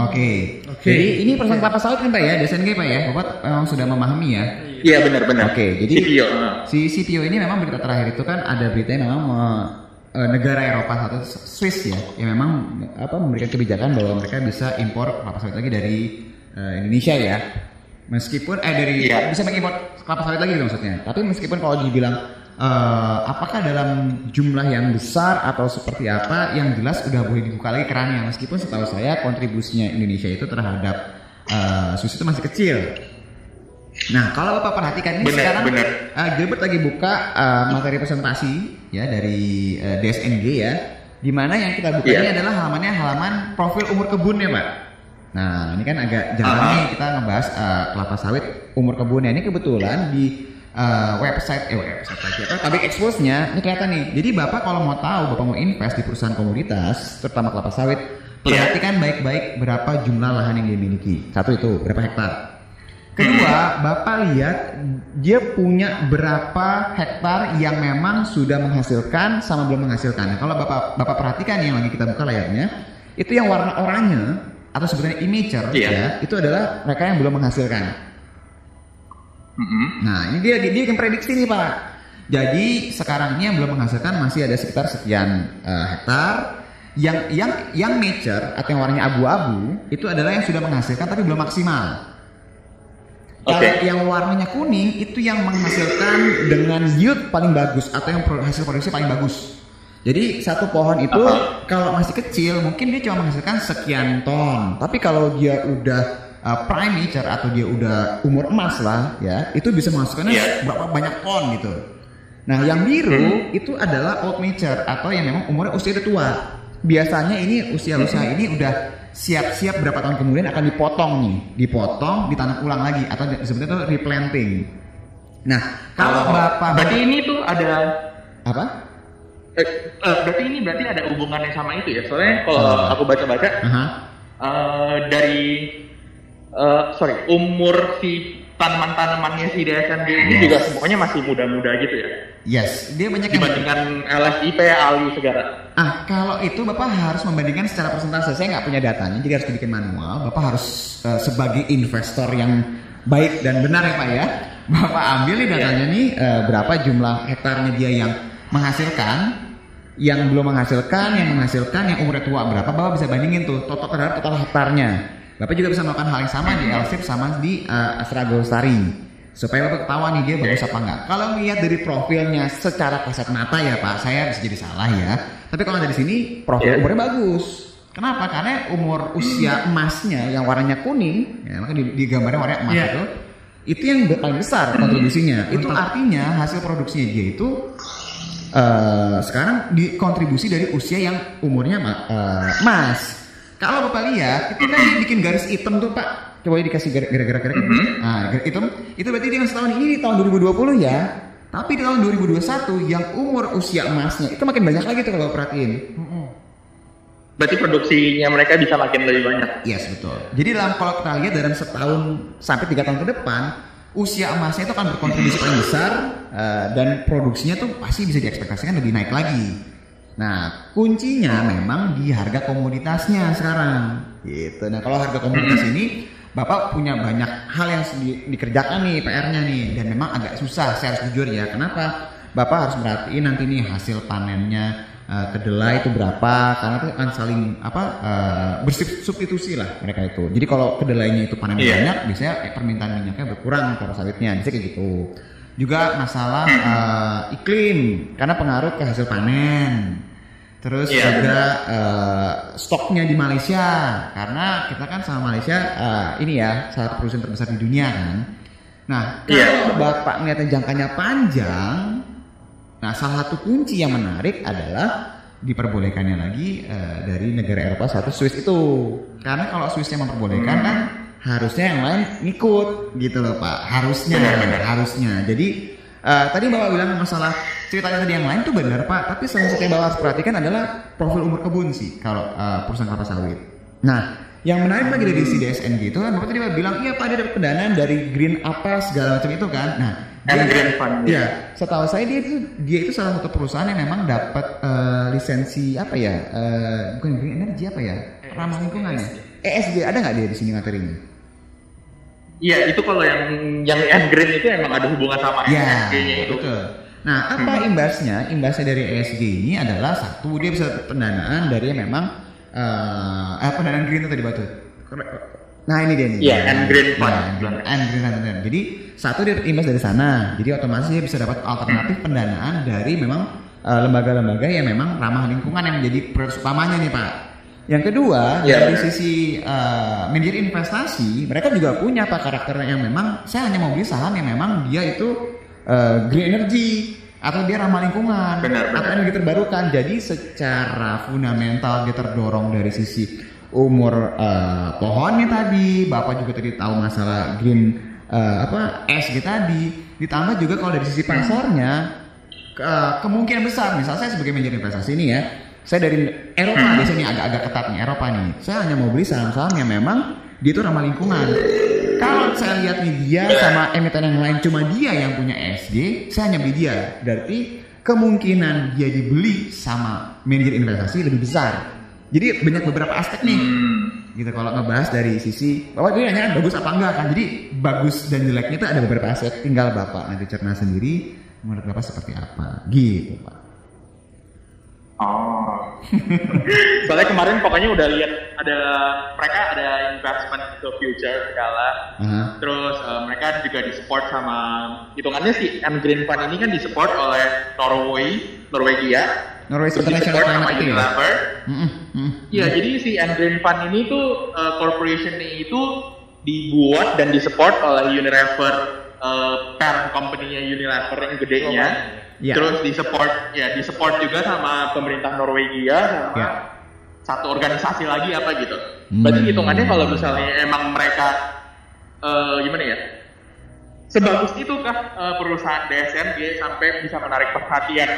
Oke.
Oke.
Jadi ini perusahaan kelapa sawit kan Pak ya, DSNG Pak ya? Bapak memang sudah memahami ya.
Iya benar-benar.
Oke, jadi
CPO. uh.
si CPO ini memang berita terakhir itu kan ada beritanya memang me- eh, negara Eropa satu Swiss ya, yang memang apa memberikan kebijakan bahwa mereka bisa impor kelapa sawit lagi dari eh, Indonesia ya. Meskipun eh dari
Iya.
bisa mengimpor kelapa sawit lagi gitu maksudnya. Tapi meskipun kalau dibilang eh, apakah dalam jumlah yang besar atau seperti apa, yang jelas udah boleh dibuka lagi kerannya. Meskipun setahu saya kontribusinya Indonesia itu terhadap eh, Swiss itu masih kecil. Nah, kalau Bapak perhatikan ini
Benar,
sekarang
benar.
uh, Gilbert lagi buka uh, materi presentasi ya dari uh, DSNG ya, di mana yang kita buka
Iya.
ini adalah halamannya halaman profil umur kebun ya, Pak. Nah, ini kan agak jarang
Aha.
nih kita ngebahas uh, kelapa sawit umur kebunnya. Ini kebetulan di uh, website eh website lagi apa public expose-nya ini kelihatan nih. Jadi Bapak kalau mau tahu Bapak mau invest di perusahaan komoditas, terutama kelapa sawit, perhatikan baik-baik berapa jumlah lahan yang dimiliki. Satu itu, berapa hektar. Kedua, Bapak lihat dia punya berapa hektar yang memang sudah menghasilkan sama belum menghasilkan. Nah, kalau Bapak Bapak perhatikan yang lagi kita buka layarnya, itu yang warna oranye atau sebenarnya imager
Iya.
ya, itu adalah mereka yang belum menghasilkan. Nah, ini dia dia yang prediksi nih, Pak. Jadi sekarang ini yang belum menghasilkan masih ada sekitar sekian eh, hektar. Yang yang yang mature atau yang warnanya abu-abu itu adalah yang sudah menghasilkan tapi belum maksimal. Kalau yang warnanya kuning itu yang menghasilkan dengan yield paling bagus atau yang hasil produksi paling bagus. Jadi satu pohon itu
Apa?
kalau masih kecil mungkin dia cuma menghasilkan sekian ton. Tapi kalau dia udah uh, prime nature atau dia udah umur emas lah ya, itu bisa menghasilkan
Iya.
berapa banyak ton gitu. Nah, yang biru itu adalah old mature atau yang memang umurnya usia udah tua. Biasanya ini usia-usia ini udah siap-siap berapa tahun kemudian akan dipotong nih, dipotong, ditanam ulang lagi atau sebenarnya itu replanting. Nah, kalau
Oh,
bapak
berarti ini tuh ada
apa?
eh, eh, berarti ini berarti ada hubungannya sama itu ya. Soalnya kalau
Oh.
aku baca-baca
Aha.
eh, dari eh, sorry umur si tanaman-tanamannya si DSNG ini
Yes.
juga semuanya masih muda-muda gitu ya.
Yes, dia banyak yang
Dibandingkan LSIP, Ali segala.
Ah, kalau itu Bapak harus membandingkan secara persentase. Saya nggak punya datanya, jadi harus dibikin manual. Bapak harus eh, sebagai investor yang baik dan benar ya Pak ya. Bapak ambil nih datanya nih eh, berapa jumlah hektarnya dia yang menghasilkan, yang belum menghasilkan, yang menghasilkan, yang umurnya tua berapa. Bapak bisa bandingin tuh total terhadap total hektarnya. Bapak juga bisa melakukan hal yang sama di Elsip sama di uh, Astra Golstari. Supaya Bapak ketahuan nih dia bagus apa enggak. Kalau melihat dari profilnya secara kasat mata ya Pak, saya bisa jadi salah ya. Tapi kalau dari sini profil
Iya.
umurnya bagus. Kenapa? Karena umur usia emasnya yang warnanya kuning, ya, maka di, di gambarnya warnanya emas
Iya.
itu, itu yang paling besar kontribusinya. itu artinya hasil produksinya dia itu eh, sekarang dikontribusi dari usia yang umurnya eh, emas. Kalau bapak lihat, itu kan dia bikin garis hitam tuh pak. Coba dikasih gar- gara-gara gara Nah, garis hitam itu berarti dia ngasih tahun ini di tahun 2020 ya. Tapi di tahun 2021 yang umur usia emasnya itu makin banyak lagi tuh kalau perhatiin.
Berarti produksinya mereka bisa makin lebih banyak.
Yes betul. Jadi dalam kalau kita lihat dalam setahun sampai tiga tahun ke depan, usia emasnya itu akan berkontribusi paling besar eh, dan produksinya tuh pasti bisa diekspektasikan lebih naik lagi. Nah kuncinya memang di harga komoditasnya sekarang. Gitu. Nah kalau harga komoditas ini Bapak punya banyak hal yang di- dikerjakan nih PR-nya nih dan memang agak susah saya harus jujur ya. Kenapa? Bapak harus merhatiin nanti nih hasil panennya eh, kedelai itu berapa karena itu akan saling apa eh, bersubstitusi lah mereka itu. Jadi kalau kedelainya itu panen
Iya.
banyak, biasanya eh, permintaan minyaknya berkurang kelapa sawitnya, biasanya kayak gitu. Juga masalah eh, iklim karena pengaruh ke hasil panen. Terus
Iya,
juga eh, stoknya di Malaysia karena kita kan sama Malaysia eh, ini ya salah satu perusahaan terbesar di dunia kan. Nah,
Iya.
kalau Bapak ngeliatnya jangkanya panjang, nah salah satu kunci yang menarik adalah diperbolehkannya lagi eh, dari negara Eropa satu Swiss itu. Karena kalau Swissnya memperbolehkan kan harusnya yang lain ngikut gitu loh Pak. Harusnya, harusnya. Jadi eh, tadi Bapak bilang masalah ceritanya tadi yang lain tuh benar Pak, tapi salah satu yang Bapak harus perhatikan adalah profil umur kebun sih kalau eh, perusahaan kelapa sawit. Nah, yang menarik lagi dari si DSN gitu kan, Bapak tadi Bapak bilang, iya Pak dia dapat pendanaan dari green apa segala macam itu kan. Nah, dia-
green fund.
Iya, setahu saya dia itu dia itu salah satu perusahaan yang memang dapat eh, lisensi apa ya? eh, bukan green energy apa ya? Ramah lingkungan ya. ESG ada nggak dia di sini materinya?
Iya, itu kalau yang yang end green itu emang ada hubungan sama
Ya,
ESG-nya itu.
betul. Nah, apa imbasnya? Imbasnya dari ESG ini adalah satu dia bisa pendanaan dari memang eh eh, pendanaan green itu tadi batu. Nah ini dia nih.
Iya, and green fund.
Ya, and green- and green fund. Jadi satu dia imbas dari sana. Jadi otomatis dia bisa dapat alternatif pendanaan dari memang eh, lembaga-lembaga yang memang ramah lingkungan yang menjadi prioritas utamanya nih Pak. Yang kedua
Iya,
dari sisi eh, manajer investasi, mereka juga punya pak karakter yang memang saya hanya mau beli saham yang memang dia itu eh, green energy atau dia ramah lingkungan
Benar, benar.
atau energi terbarukan. Jadi secara fundamental dia terdorong dari sisi umur eh, pohonnya tadi, bapak juga tadi tahu masalah green eh, apa ESG tadi. Ditambah juga kalau dari sisi pasarnya ke- kemungkinan besar misalnya saya sebagai manajer investasi ini ya saya dari Eropa biasanya agak-agak ketat nih Eropa nih. Saya hanya mau beli saham-saham yang memang dia itu ramah lingkungan. Kalau saya lihat nih dia sama emiten yang lain cuma dia yang punya ESG saya hanya beli dia. Berarti kemungkinan dia dibeli sama manajer investasi lebih besar. Jadi banyak beberapa aspek nih. Gitu kalau ngebahas dari sisi bapak dia nanya bagus apa enggak kan? Jadi bagus dan jeleknya itu ada beberapa aspek. Tinggal bapak nanti cerna sendiri menurut bapak seperti apa? Gitu pak
Oh. Soalnya kemarin pokoknya udah lihat ada mereka ada investment ke future segala.
Aha.
Terus eh, mereka juga disupport sama hitungannya si M Green Fund ini kan disupport oleh Norway, Norwegia.
Norway International
disupport sama
ya
Unilever.
Mm-mm, mm.
Iya, jadi si M Green Fund ini tuh eh, corporation itu dibuat dan disupport oleh Unilever eh, parent company-nya Unilever yang gedenya.
Iya.
Terus disupport ya disupport juga sama pemerintah Norwegia sama
Iya.
satu organisasi lagi apa gitu. Berarti
Hmm.
hitungannya kalau misalnya emang mereka eh, gimana ya? Sebagus itu kah eh, perusahaan DSMG sampai bisa menarik perhatian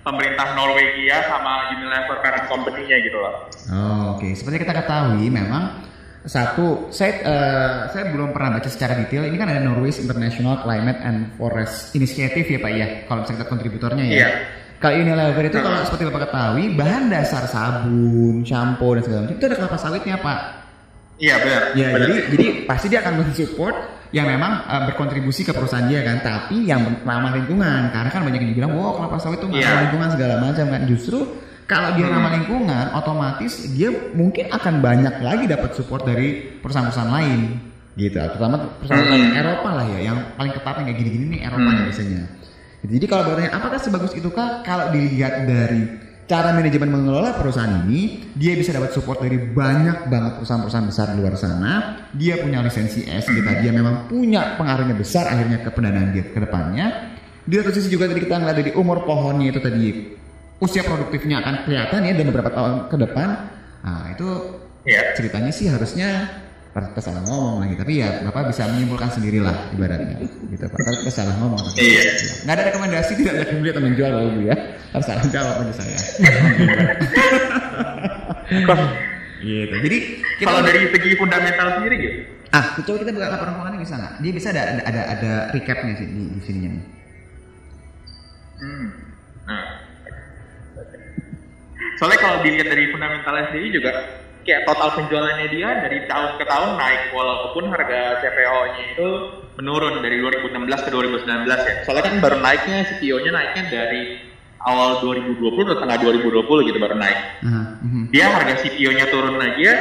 pemerintah Norwegia sama Unilever parent company-nya gitu loh.
Oh, Oke, seperti kita ketahui memang satu saya eh, saya belum pernah baca secara detail ini kan ada Norway's International Climate and Forest Initiative ya Pak ya kalau misalnya kita kontributornya ya.
Iya.
Kalau Unilever itu kalau seperti Bapak ketahui bahan dasar sabun, shampoo dan segala macam itu ada kelapa sawitnya Pak.
Iya benar.
Ya,
benar.
jadi jadi pasti dia akan mensupport yang memang uh, berkontribusi ke perusahaan dia kan, tapi yang ramah lingkungan. Karena kan banyak yang dibilang, "Wow, kelapa sawit itu
Iya.
ramah lingkungan segala macam kan." Justru Kalau dia ramah lingkungan, otomatis dia mungkin akan banyak lagi dapat support dari perusahaan-perusahaan lain, gitu. Terutama perusahaan
Hmm.
Eropa lah ya, yang paling ketatnya kayak gini-gini nih Eropa
Hmm.
biasanya. Jadi kalau bertanya apakah sebagus itukah? Kalau dilihat dari cara manajemen mengelola perusahaan ini, dia bisa dapat support dari banyak banget perusahaan-perusahaan besar di luar sana. Dia punya lisensi ESG tadi, dia memang punya pengaruhnya besar akhirnya ke pendanaan dia ke depannya. Di satu sisi juga tadi kita ngeliat dari umur pohonnya itu tadi usia produktifnya akan kelihatan ya dalam beberapa tahun ke depan. Nah itu
Iya.
ceritanya sih harusnya kita salah ngomong lagi tapi ya bapak bisa menyimpulkan sendirilah ibaratnya gitu pak kalau kita salah ngomong
Iya.
nggak ada rekomendasi tidak ada pembeli atau menjual kalau bu ya harus salah jawab aja saya gitu jadi kita
Kalau dari segi fundamental sendiri gitu.
ah coba kita buka laporan keuangannya bisa nggak dia bisa ada ada ada, ada recapnya sih di, di sininya nih
Hmm. Nah. Soalnya kalau dilihat dari fundamentalnya sendiri juga kayak total penjualannya dia dari tahun ke tahun naik walaupun harga CPO-nya itu menurun dari 2016 ke 2019 ya. Soalnya kan baru naiknya CPO-nya naiknya dari awal 2020 ke tengah 2020 gitu baru naik. Dia harga CPO-nya turun aja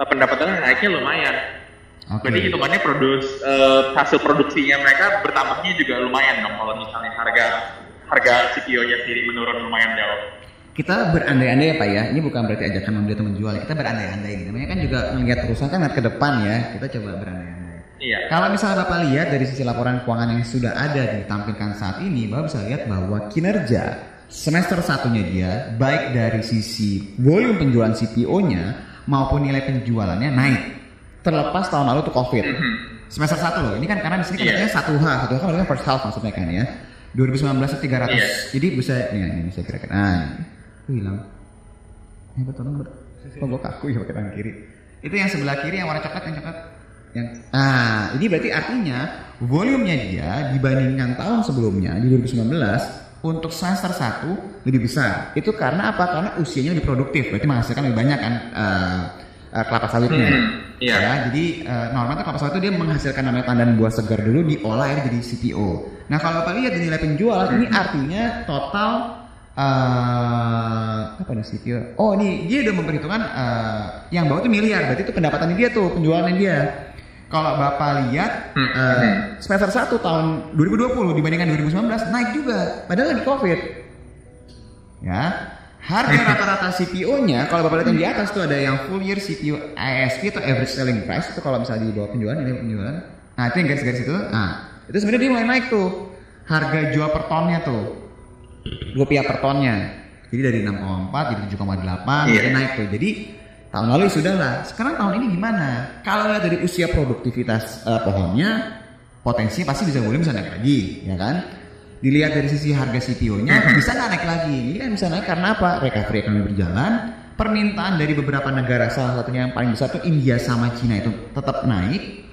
eh, pendapatannya naiknya lumayan.
Oke.
Berarti hitungannya produs eh, hasil produksinya mereka bertambahnya juga lumayan dong kalau misalnya harga harga CPO-nya sendiri menurun lumayan jauh.
Kita berandai-andai ya Pak ya. Ini bukan berarti ajakan membeli atau menjual. Kita berandai-andai. gitu. Namanya kan juga melihat perusahaan kan lihat ke depan ya. Kita coba berandai-andai.
Iya.
Kalau misalnya Bapak lihat dari sisi laporan keuangan yang sudah ada ditampilkan saat ini, Bapak bisa lihat bahwa kinerja semester satunya dia, baik dari sisi volume penjualan CPO-nya maupun nilai penjualannya naik. Terlepas tahun lalu tuh COVID. Semester satu loh, ini kan karena di sini kan artinya satu H, satu H berarti kan first half maksudnya kan ya. 2019 itu 300.
Iya.
Jadi bisa ini, ini saya kira-kira. Nah, ini. Tuh hilang. Ya betul ber. Kok gue kaku ya pakai tangan kiri. Itu yang sebelah kiri yang warna coklat yang coklat. Yang ah, ini berarti artinya volumenya dia dibandingkan tahun sebelumnya di 2019 untuk semester 1 lebih besar. Itu karena apa? Karena usianya lebih produktif, berarti menghasilkan lebih banyak kan eh, eh, kelapa sawitnya.
Hmm, iya.
Ya, jadi eh, normal tuh kelapa sawit itu dia menghasilkan namanya tandan buah segar dulu diolah akhirnya jadi CPO. Nah kalau bapak lihat di nilai penjual ini artinya total eh apa nih CPO? Oh ini dia udah memperhitungkan eh, yang bawah itu miliar, berarti itu pendapatan dia tuh penjualannya dia. Kalau bapak lihat
Hmm,
eh, semester 1 tahun 2020 dibandingkan 2019 naik juga, padahal lagi COVID. Ya, harga rata-rata CPO-nya kalau bapak lihat yang di atas tuh ada yang full year CPO ASP atau average selling price itu kalau misalnya di bawah penjualan ini penjualan. Nah itu yang garis-garis itu, nah itu sebenarnya dia mulai naik tuh harga jual per tonnya tuh rupiah per tonnya. Jadi dari 6,4 jadi 7,8
Iya.
dia naik tuh. Jadi tahun lalu sudah lah. Sekarang tahun ini gimana? Kalau dari usia produktivitas eh, pohonnya, potensinya pasti bisa volume bisa naik lagi, ya kan? Dilihat dari sisi harga CPO-nya bisa nggak naik lagi. Ini kan bisa naik karena apa? Recovery ekonomi berjalan, permintaan dari beberapa negara salah satunya yang paling besar tuh India sama Cina itu tetap naik.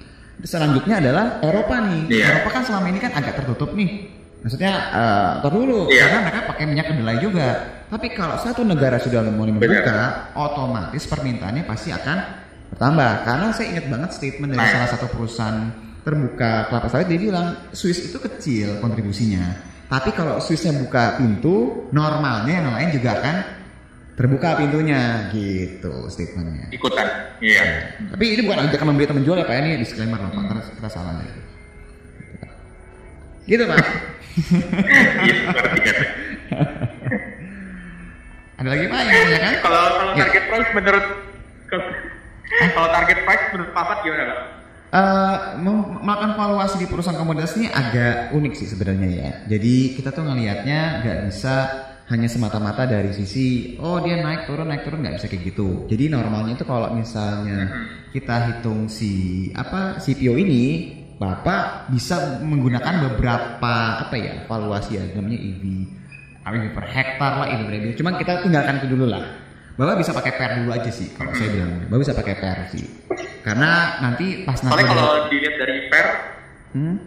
Selanjutnya adalah Eropa nih.
Iya.
Eropa kan selama ini kan agak tertutup nih. Maksudnya eh tar dulu
Iya.
karena mereka pakai minyak kedelai juga. Tapi kalau satu negara sudah mulai membuka, otomatis permintaannya pasti akan bertambah. Karena saya ingat banget statement dari
Nah.
salah satu perusahaan terbuka kelapa sawit dia bilang Swiss itu kecil kontribusinya. Tapi kalau Swissnya buka pintu, normalnya yang lain juga akan terbuka pintunya gitu statementnya.
Ikutan. Iya.
Tapi ini bukan ajakan membeli atau menjual ya Pak, ini disclaimer loh Pak, karena kita salah. Gitu Pak.
Iya.
Ada lagi Pak yang ya kan?
Kalau kalau
Ya.
target price menurut kalau target price menurut Papat gimana Kak?
Eh, mem- melakukan valuasi di perusahaan komoditas ini agak unik sih sebenarnya ya. Jadi kita tuh ngelihatnya nggak bisa hanya semata-mata dari sisi oh dia naik turun naik turun nggak bisa kayak gitu. Jadi normalnya itu kalau misalnya kita hitung si apa CPO ini Bapak bisa menggunakan beberapa apa ya valuasi ya namanya EV EV per hektar lah EV per Cuman kita tinggalkan itu dulu lah. Bapak bisa pakai per dulu aja sih kalau saya bilang. Bapak bisa pakai per sih. Karena nanti pas nanti
kalau dilihat dari per
Hmm?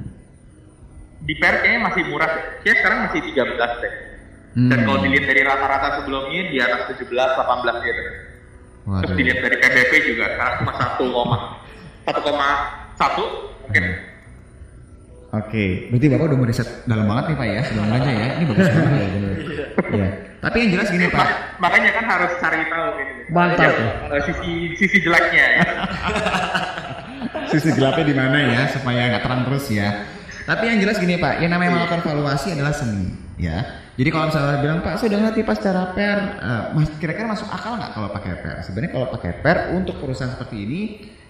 di per kayaknya masih murah deh. Kayaknya sekarang masih 13 deh. Dan
Hmm.
kalau dilihat dari rata-rata sebelumnya di atas 17, 18 gitu. Terus
Waduh.
dilihat dari PBB juga sekarang cuma 1, 1,1 mungkin.
Oke, berarti Bapak udah meriset dalam banget nih Pak ya sebelum belanja ya. Ini bagus banget ya. Iya. Tapi yang jelas gini Pak.
Ma- makanya kan harus cari tahu gitu.
Mantap.
Eh, sisi sisi jeleknya. ya.
Sisi gelapnya di mana ya supaya nggak terang terus ya. Tapi yang jelas gini Pak, yang namanya melakukan valuasi adalah seni ya. Jadi kalau misalnya bilang Pak, saya udah ngerti pas cara per, eh, mas, kira-kira masuk akal nggak kalau pakai per? Sebenarnya kalau pakai per untuk perusahaan seperti ini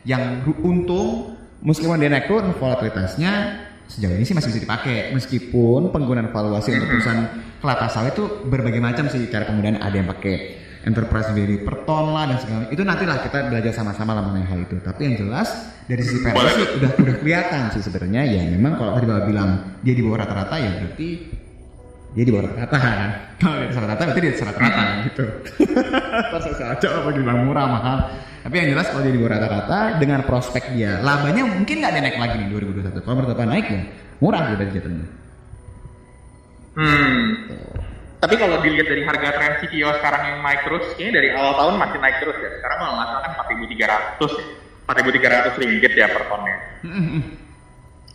yang untung meskipun dia naik turun volatilitasnya sejauh ini sih masih bisa dipakai. Meskipun penggunaan valuasi untuk perusahaan kelapa sawit itu berbagai macam sih cara penggunaan ada yang pakai enterprise value per ton lah dan segala itu nantilah kita belajar sama-sama lah mengenai hal itu. Tapi yang jelas dari sisi sih udah udah kelihatan sih sebenarnya. Ya memang kalau tadi bapak bilang dia di bawah rata-rata ya berarti dia di bawah rata-rata. Kan kalau di atas rata-rata berarti dia di atas rata-rata gitu. Terus aja apa dibilang murah mahal tapi yang jelas kalau dia di bawah rata-rata dengan prospek dia labanya mungkin nggak ada naik lagi nih 2021 kalau menurut naik ya murah berarti jatuhnya
Hmm. Tapi kalau dilihat dari harga tren CPO sekarang yang naik terus, kayaknya dari awal tahun masih naik terus ya. Sekarang kalau nggak salah kan 4.300 ya. 4.300 ringgit ya per tonnya.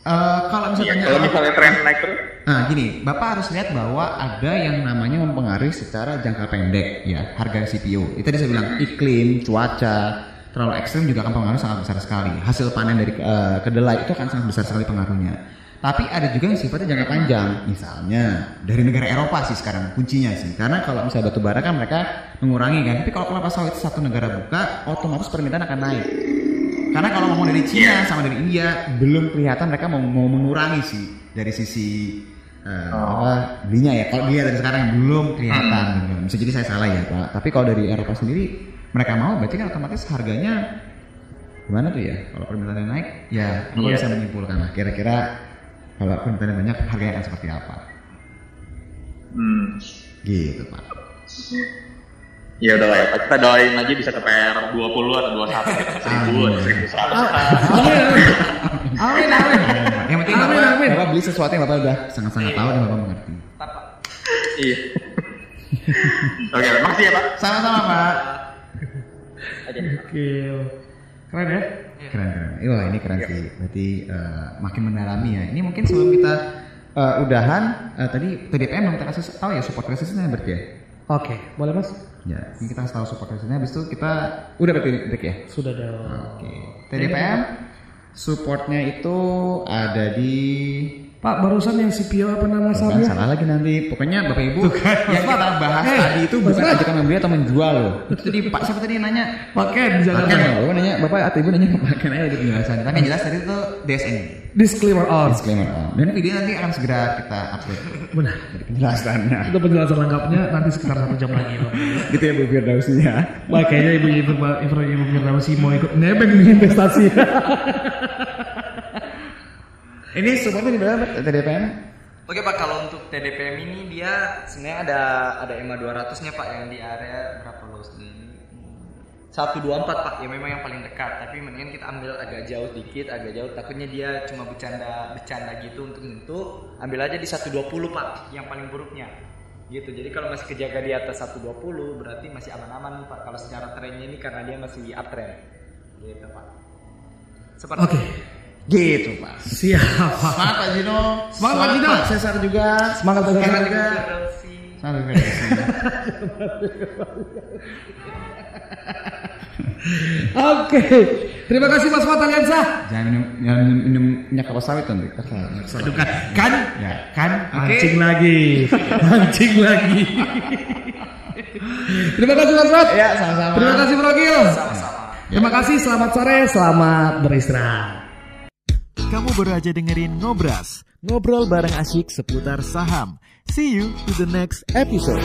Eh, kalau misalnya
kalau misalnya tren naik terus,
Nah gini, Bapak harus lihat bahwa ada yang namanya mempengaruhi secara jangka pendek ya harga CPO. Itu tadi saya bilang iklim, cuaca, terlalu ekstrim juga akan pengaruh sangat besar sekali. Hasil panen dari eh, kedelai itu akan sangat besar sekali pengaruhnya. Tapi ada juga yang sifatnya jangka panjang, misalnya dari negara Eropa sih sekarang kuncinya sih. Karena kalau misalnya batu bara kan mereka mengurangi kan, tapi kalau kelapa sawit satu negara buka, otomatis permintaan akan naik. Karena kalau ngomong dari Cina sama dari India belum kelihatan mereka mau, mau mengurangi sih dari sisi eh, apa belinya ya. Kalau dia dari sekarang belum kelihatan. gitu. Bisa jadi saya salah ya Pak. Tapi kalau dari Eropa sendiri mereka mau berarti kan otomatis harganya gimana tuh ya? Kalau permintaannya naik ya
Iya.
bisa menyimpulkan lah kira-kira kalau permintaannya banyak harganya akan seperti apa.
hmm,
Gitu Pak.
Ya udah lah ya. Kita doain aja bisa ke PR 20 atau 21 gitu. 1000 atau 1100.
Amin amin.
Yang penting
Amin,
Bapak,
amin.
Bapak beli sesuatu yang Bapak udah sangat-sangat tahu dan Bapak mengerti.
Iya. Oke, makasih ya Pak.
Sama-sama Pak.
Oke. Keren ya?
Keren keren. Wah ini keren sih. Berarti eh, makin mendalami ya. Ini mungkin sebelum kita eh, udahan eh, tadi TDPM belum kita kasih tahu ya support resistance berarti ya.
Oke, boleh mas?
Ya, ini kita tahu support resistance. Habis itu kita udah berarti break ya.
Sudah dong.
Oke. TDPM supportnya itu ada di
Pak barusan yang CPO apa nama
Bukan,
sahamnya?
salah lagi nanti. Pokoknya Bapak Ibu yang kita bahas
Eh,
tadi itu bukan ajakan membeli atau menjual loh. Itu tadi Pak siapa tadi yang nanya?
Pak Ken di
Pak
Jakarta.
Ken, Bapak nanya, Bapak atau Ibu nanya ke Pak Ken aja di penjelasan. Tapi yang jelas tadi itu DSN.
Disclaimer on.
Disclaimer. oh. Dan video nanti akan segera kita upload.
Benar.
Jadi penjelasannya.
Itu penjelasan lengkapnya nanti sekitar satu jam lagi.
Gitu ya Bu Firdausi ya.
Wah kayaknya ibu ibu ibu Firdausi mau ikut nebeng investasi.
Ini supportnya di berapa TDPM?
Oke Pak, kalau untuk TDPM ini dia sebenarnya ada ada EMA 200 nya Pak yang di area berapa loss ini? 124 Pak, ya memang yang paling dekat, tapi mendingan kita ambil agak jauh dikit, agak jauh takutnya dia cuma bercanda bercanda gitu untuk nyentuh, ambil aja di 120 Pak, yang paling buruknya. Gitu. Jadi kalau masih kejaga di atas 120 berarti masih aman-aman nih Pak kalau secara trennya ini karena dia masih uptrend. Gitu Pak. Seperti
Oke.
Gitu Pak.
Siap.
Semangat Pak Jino.
Semangat, Pak Jino.
Pak Cesar juga.
Semangat Pak Cesar juga.
Semangat Pak.
Oke. Terima kasih Mas Mata Lensa.
Jangan minum, jangan minum, minum minyak kelapa sawit nanti.
Aduh kan, kan,
Ya.
kan, mancing lagi, mancing lagi. Terima kasih Mas Mat.
Ya, sama-sama.
Terima kasih Bro Gil.
Sama-sama.
Terima kasih, selamat sore, selamat beristirahat.
Kamu baru aja dengerin Ngobras, ngobrol bareng asyik seputar saham. See you to the next episode.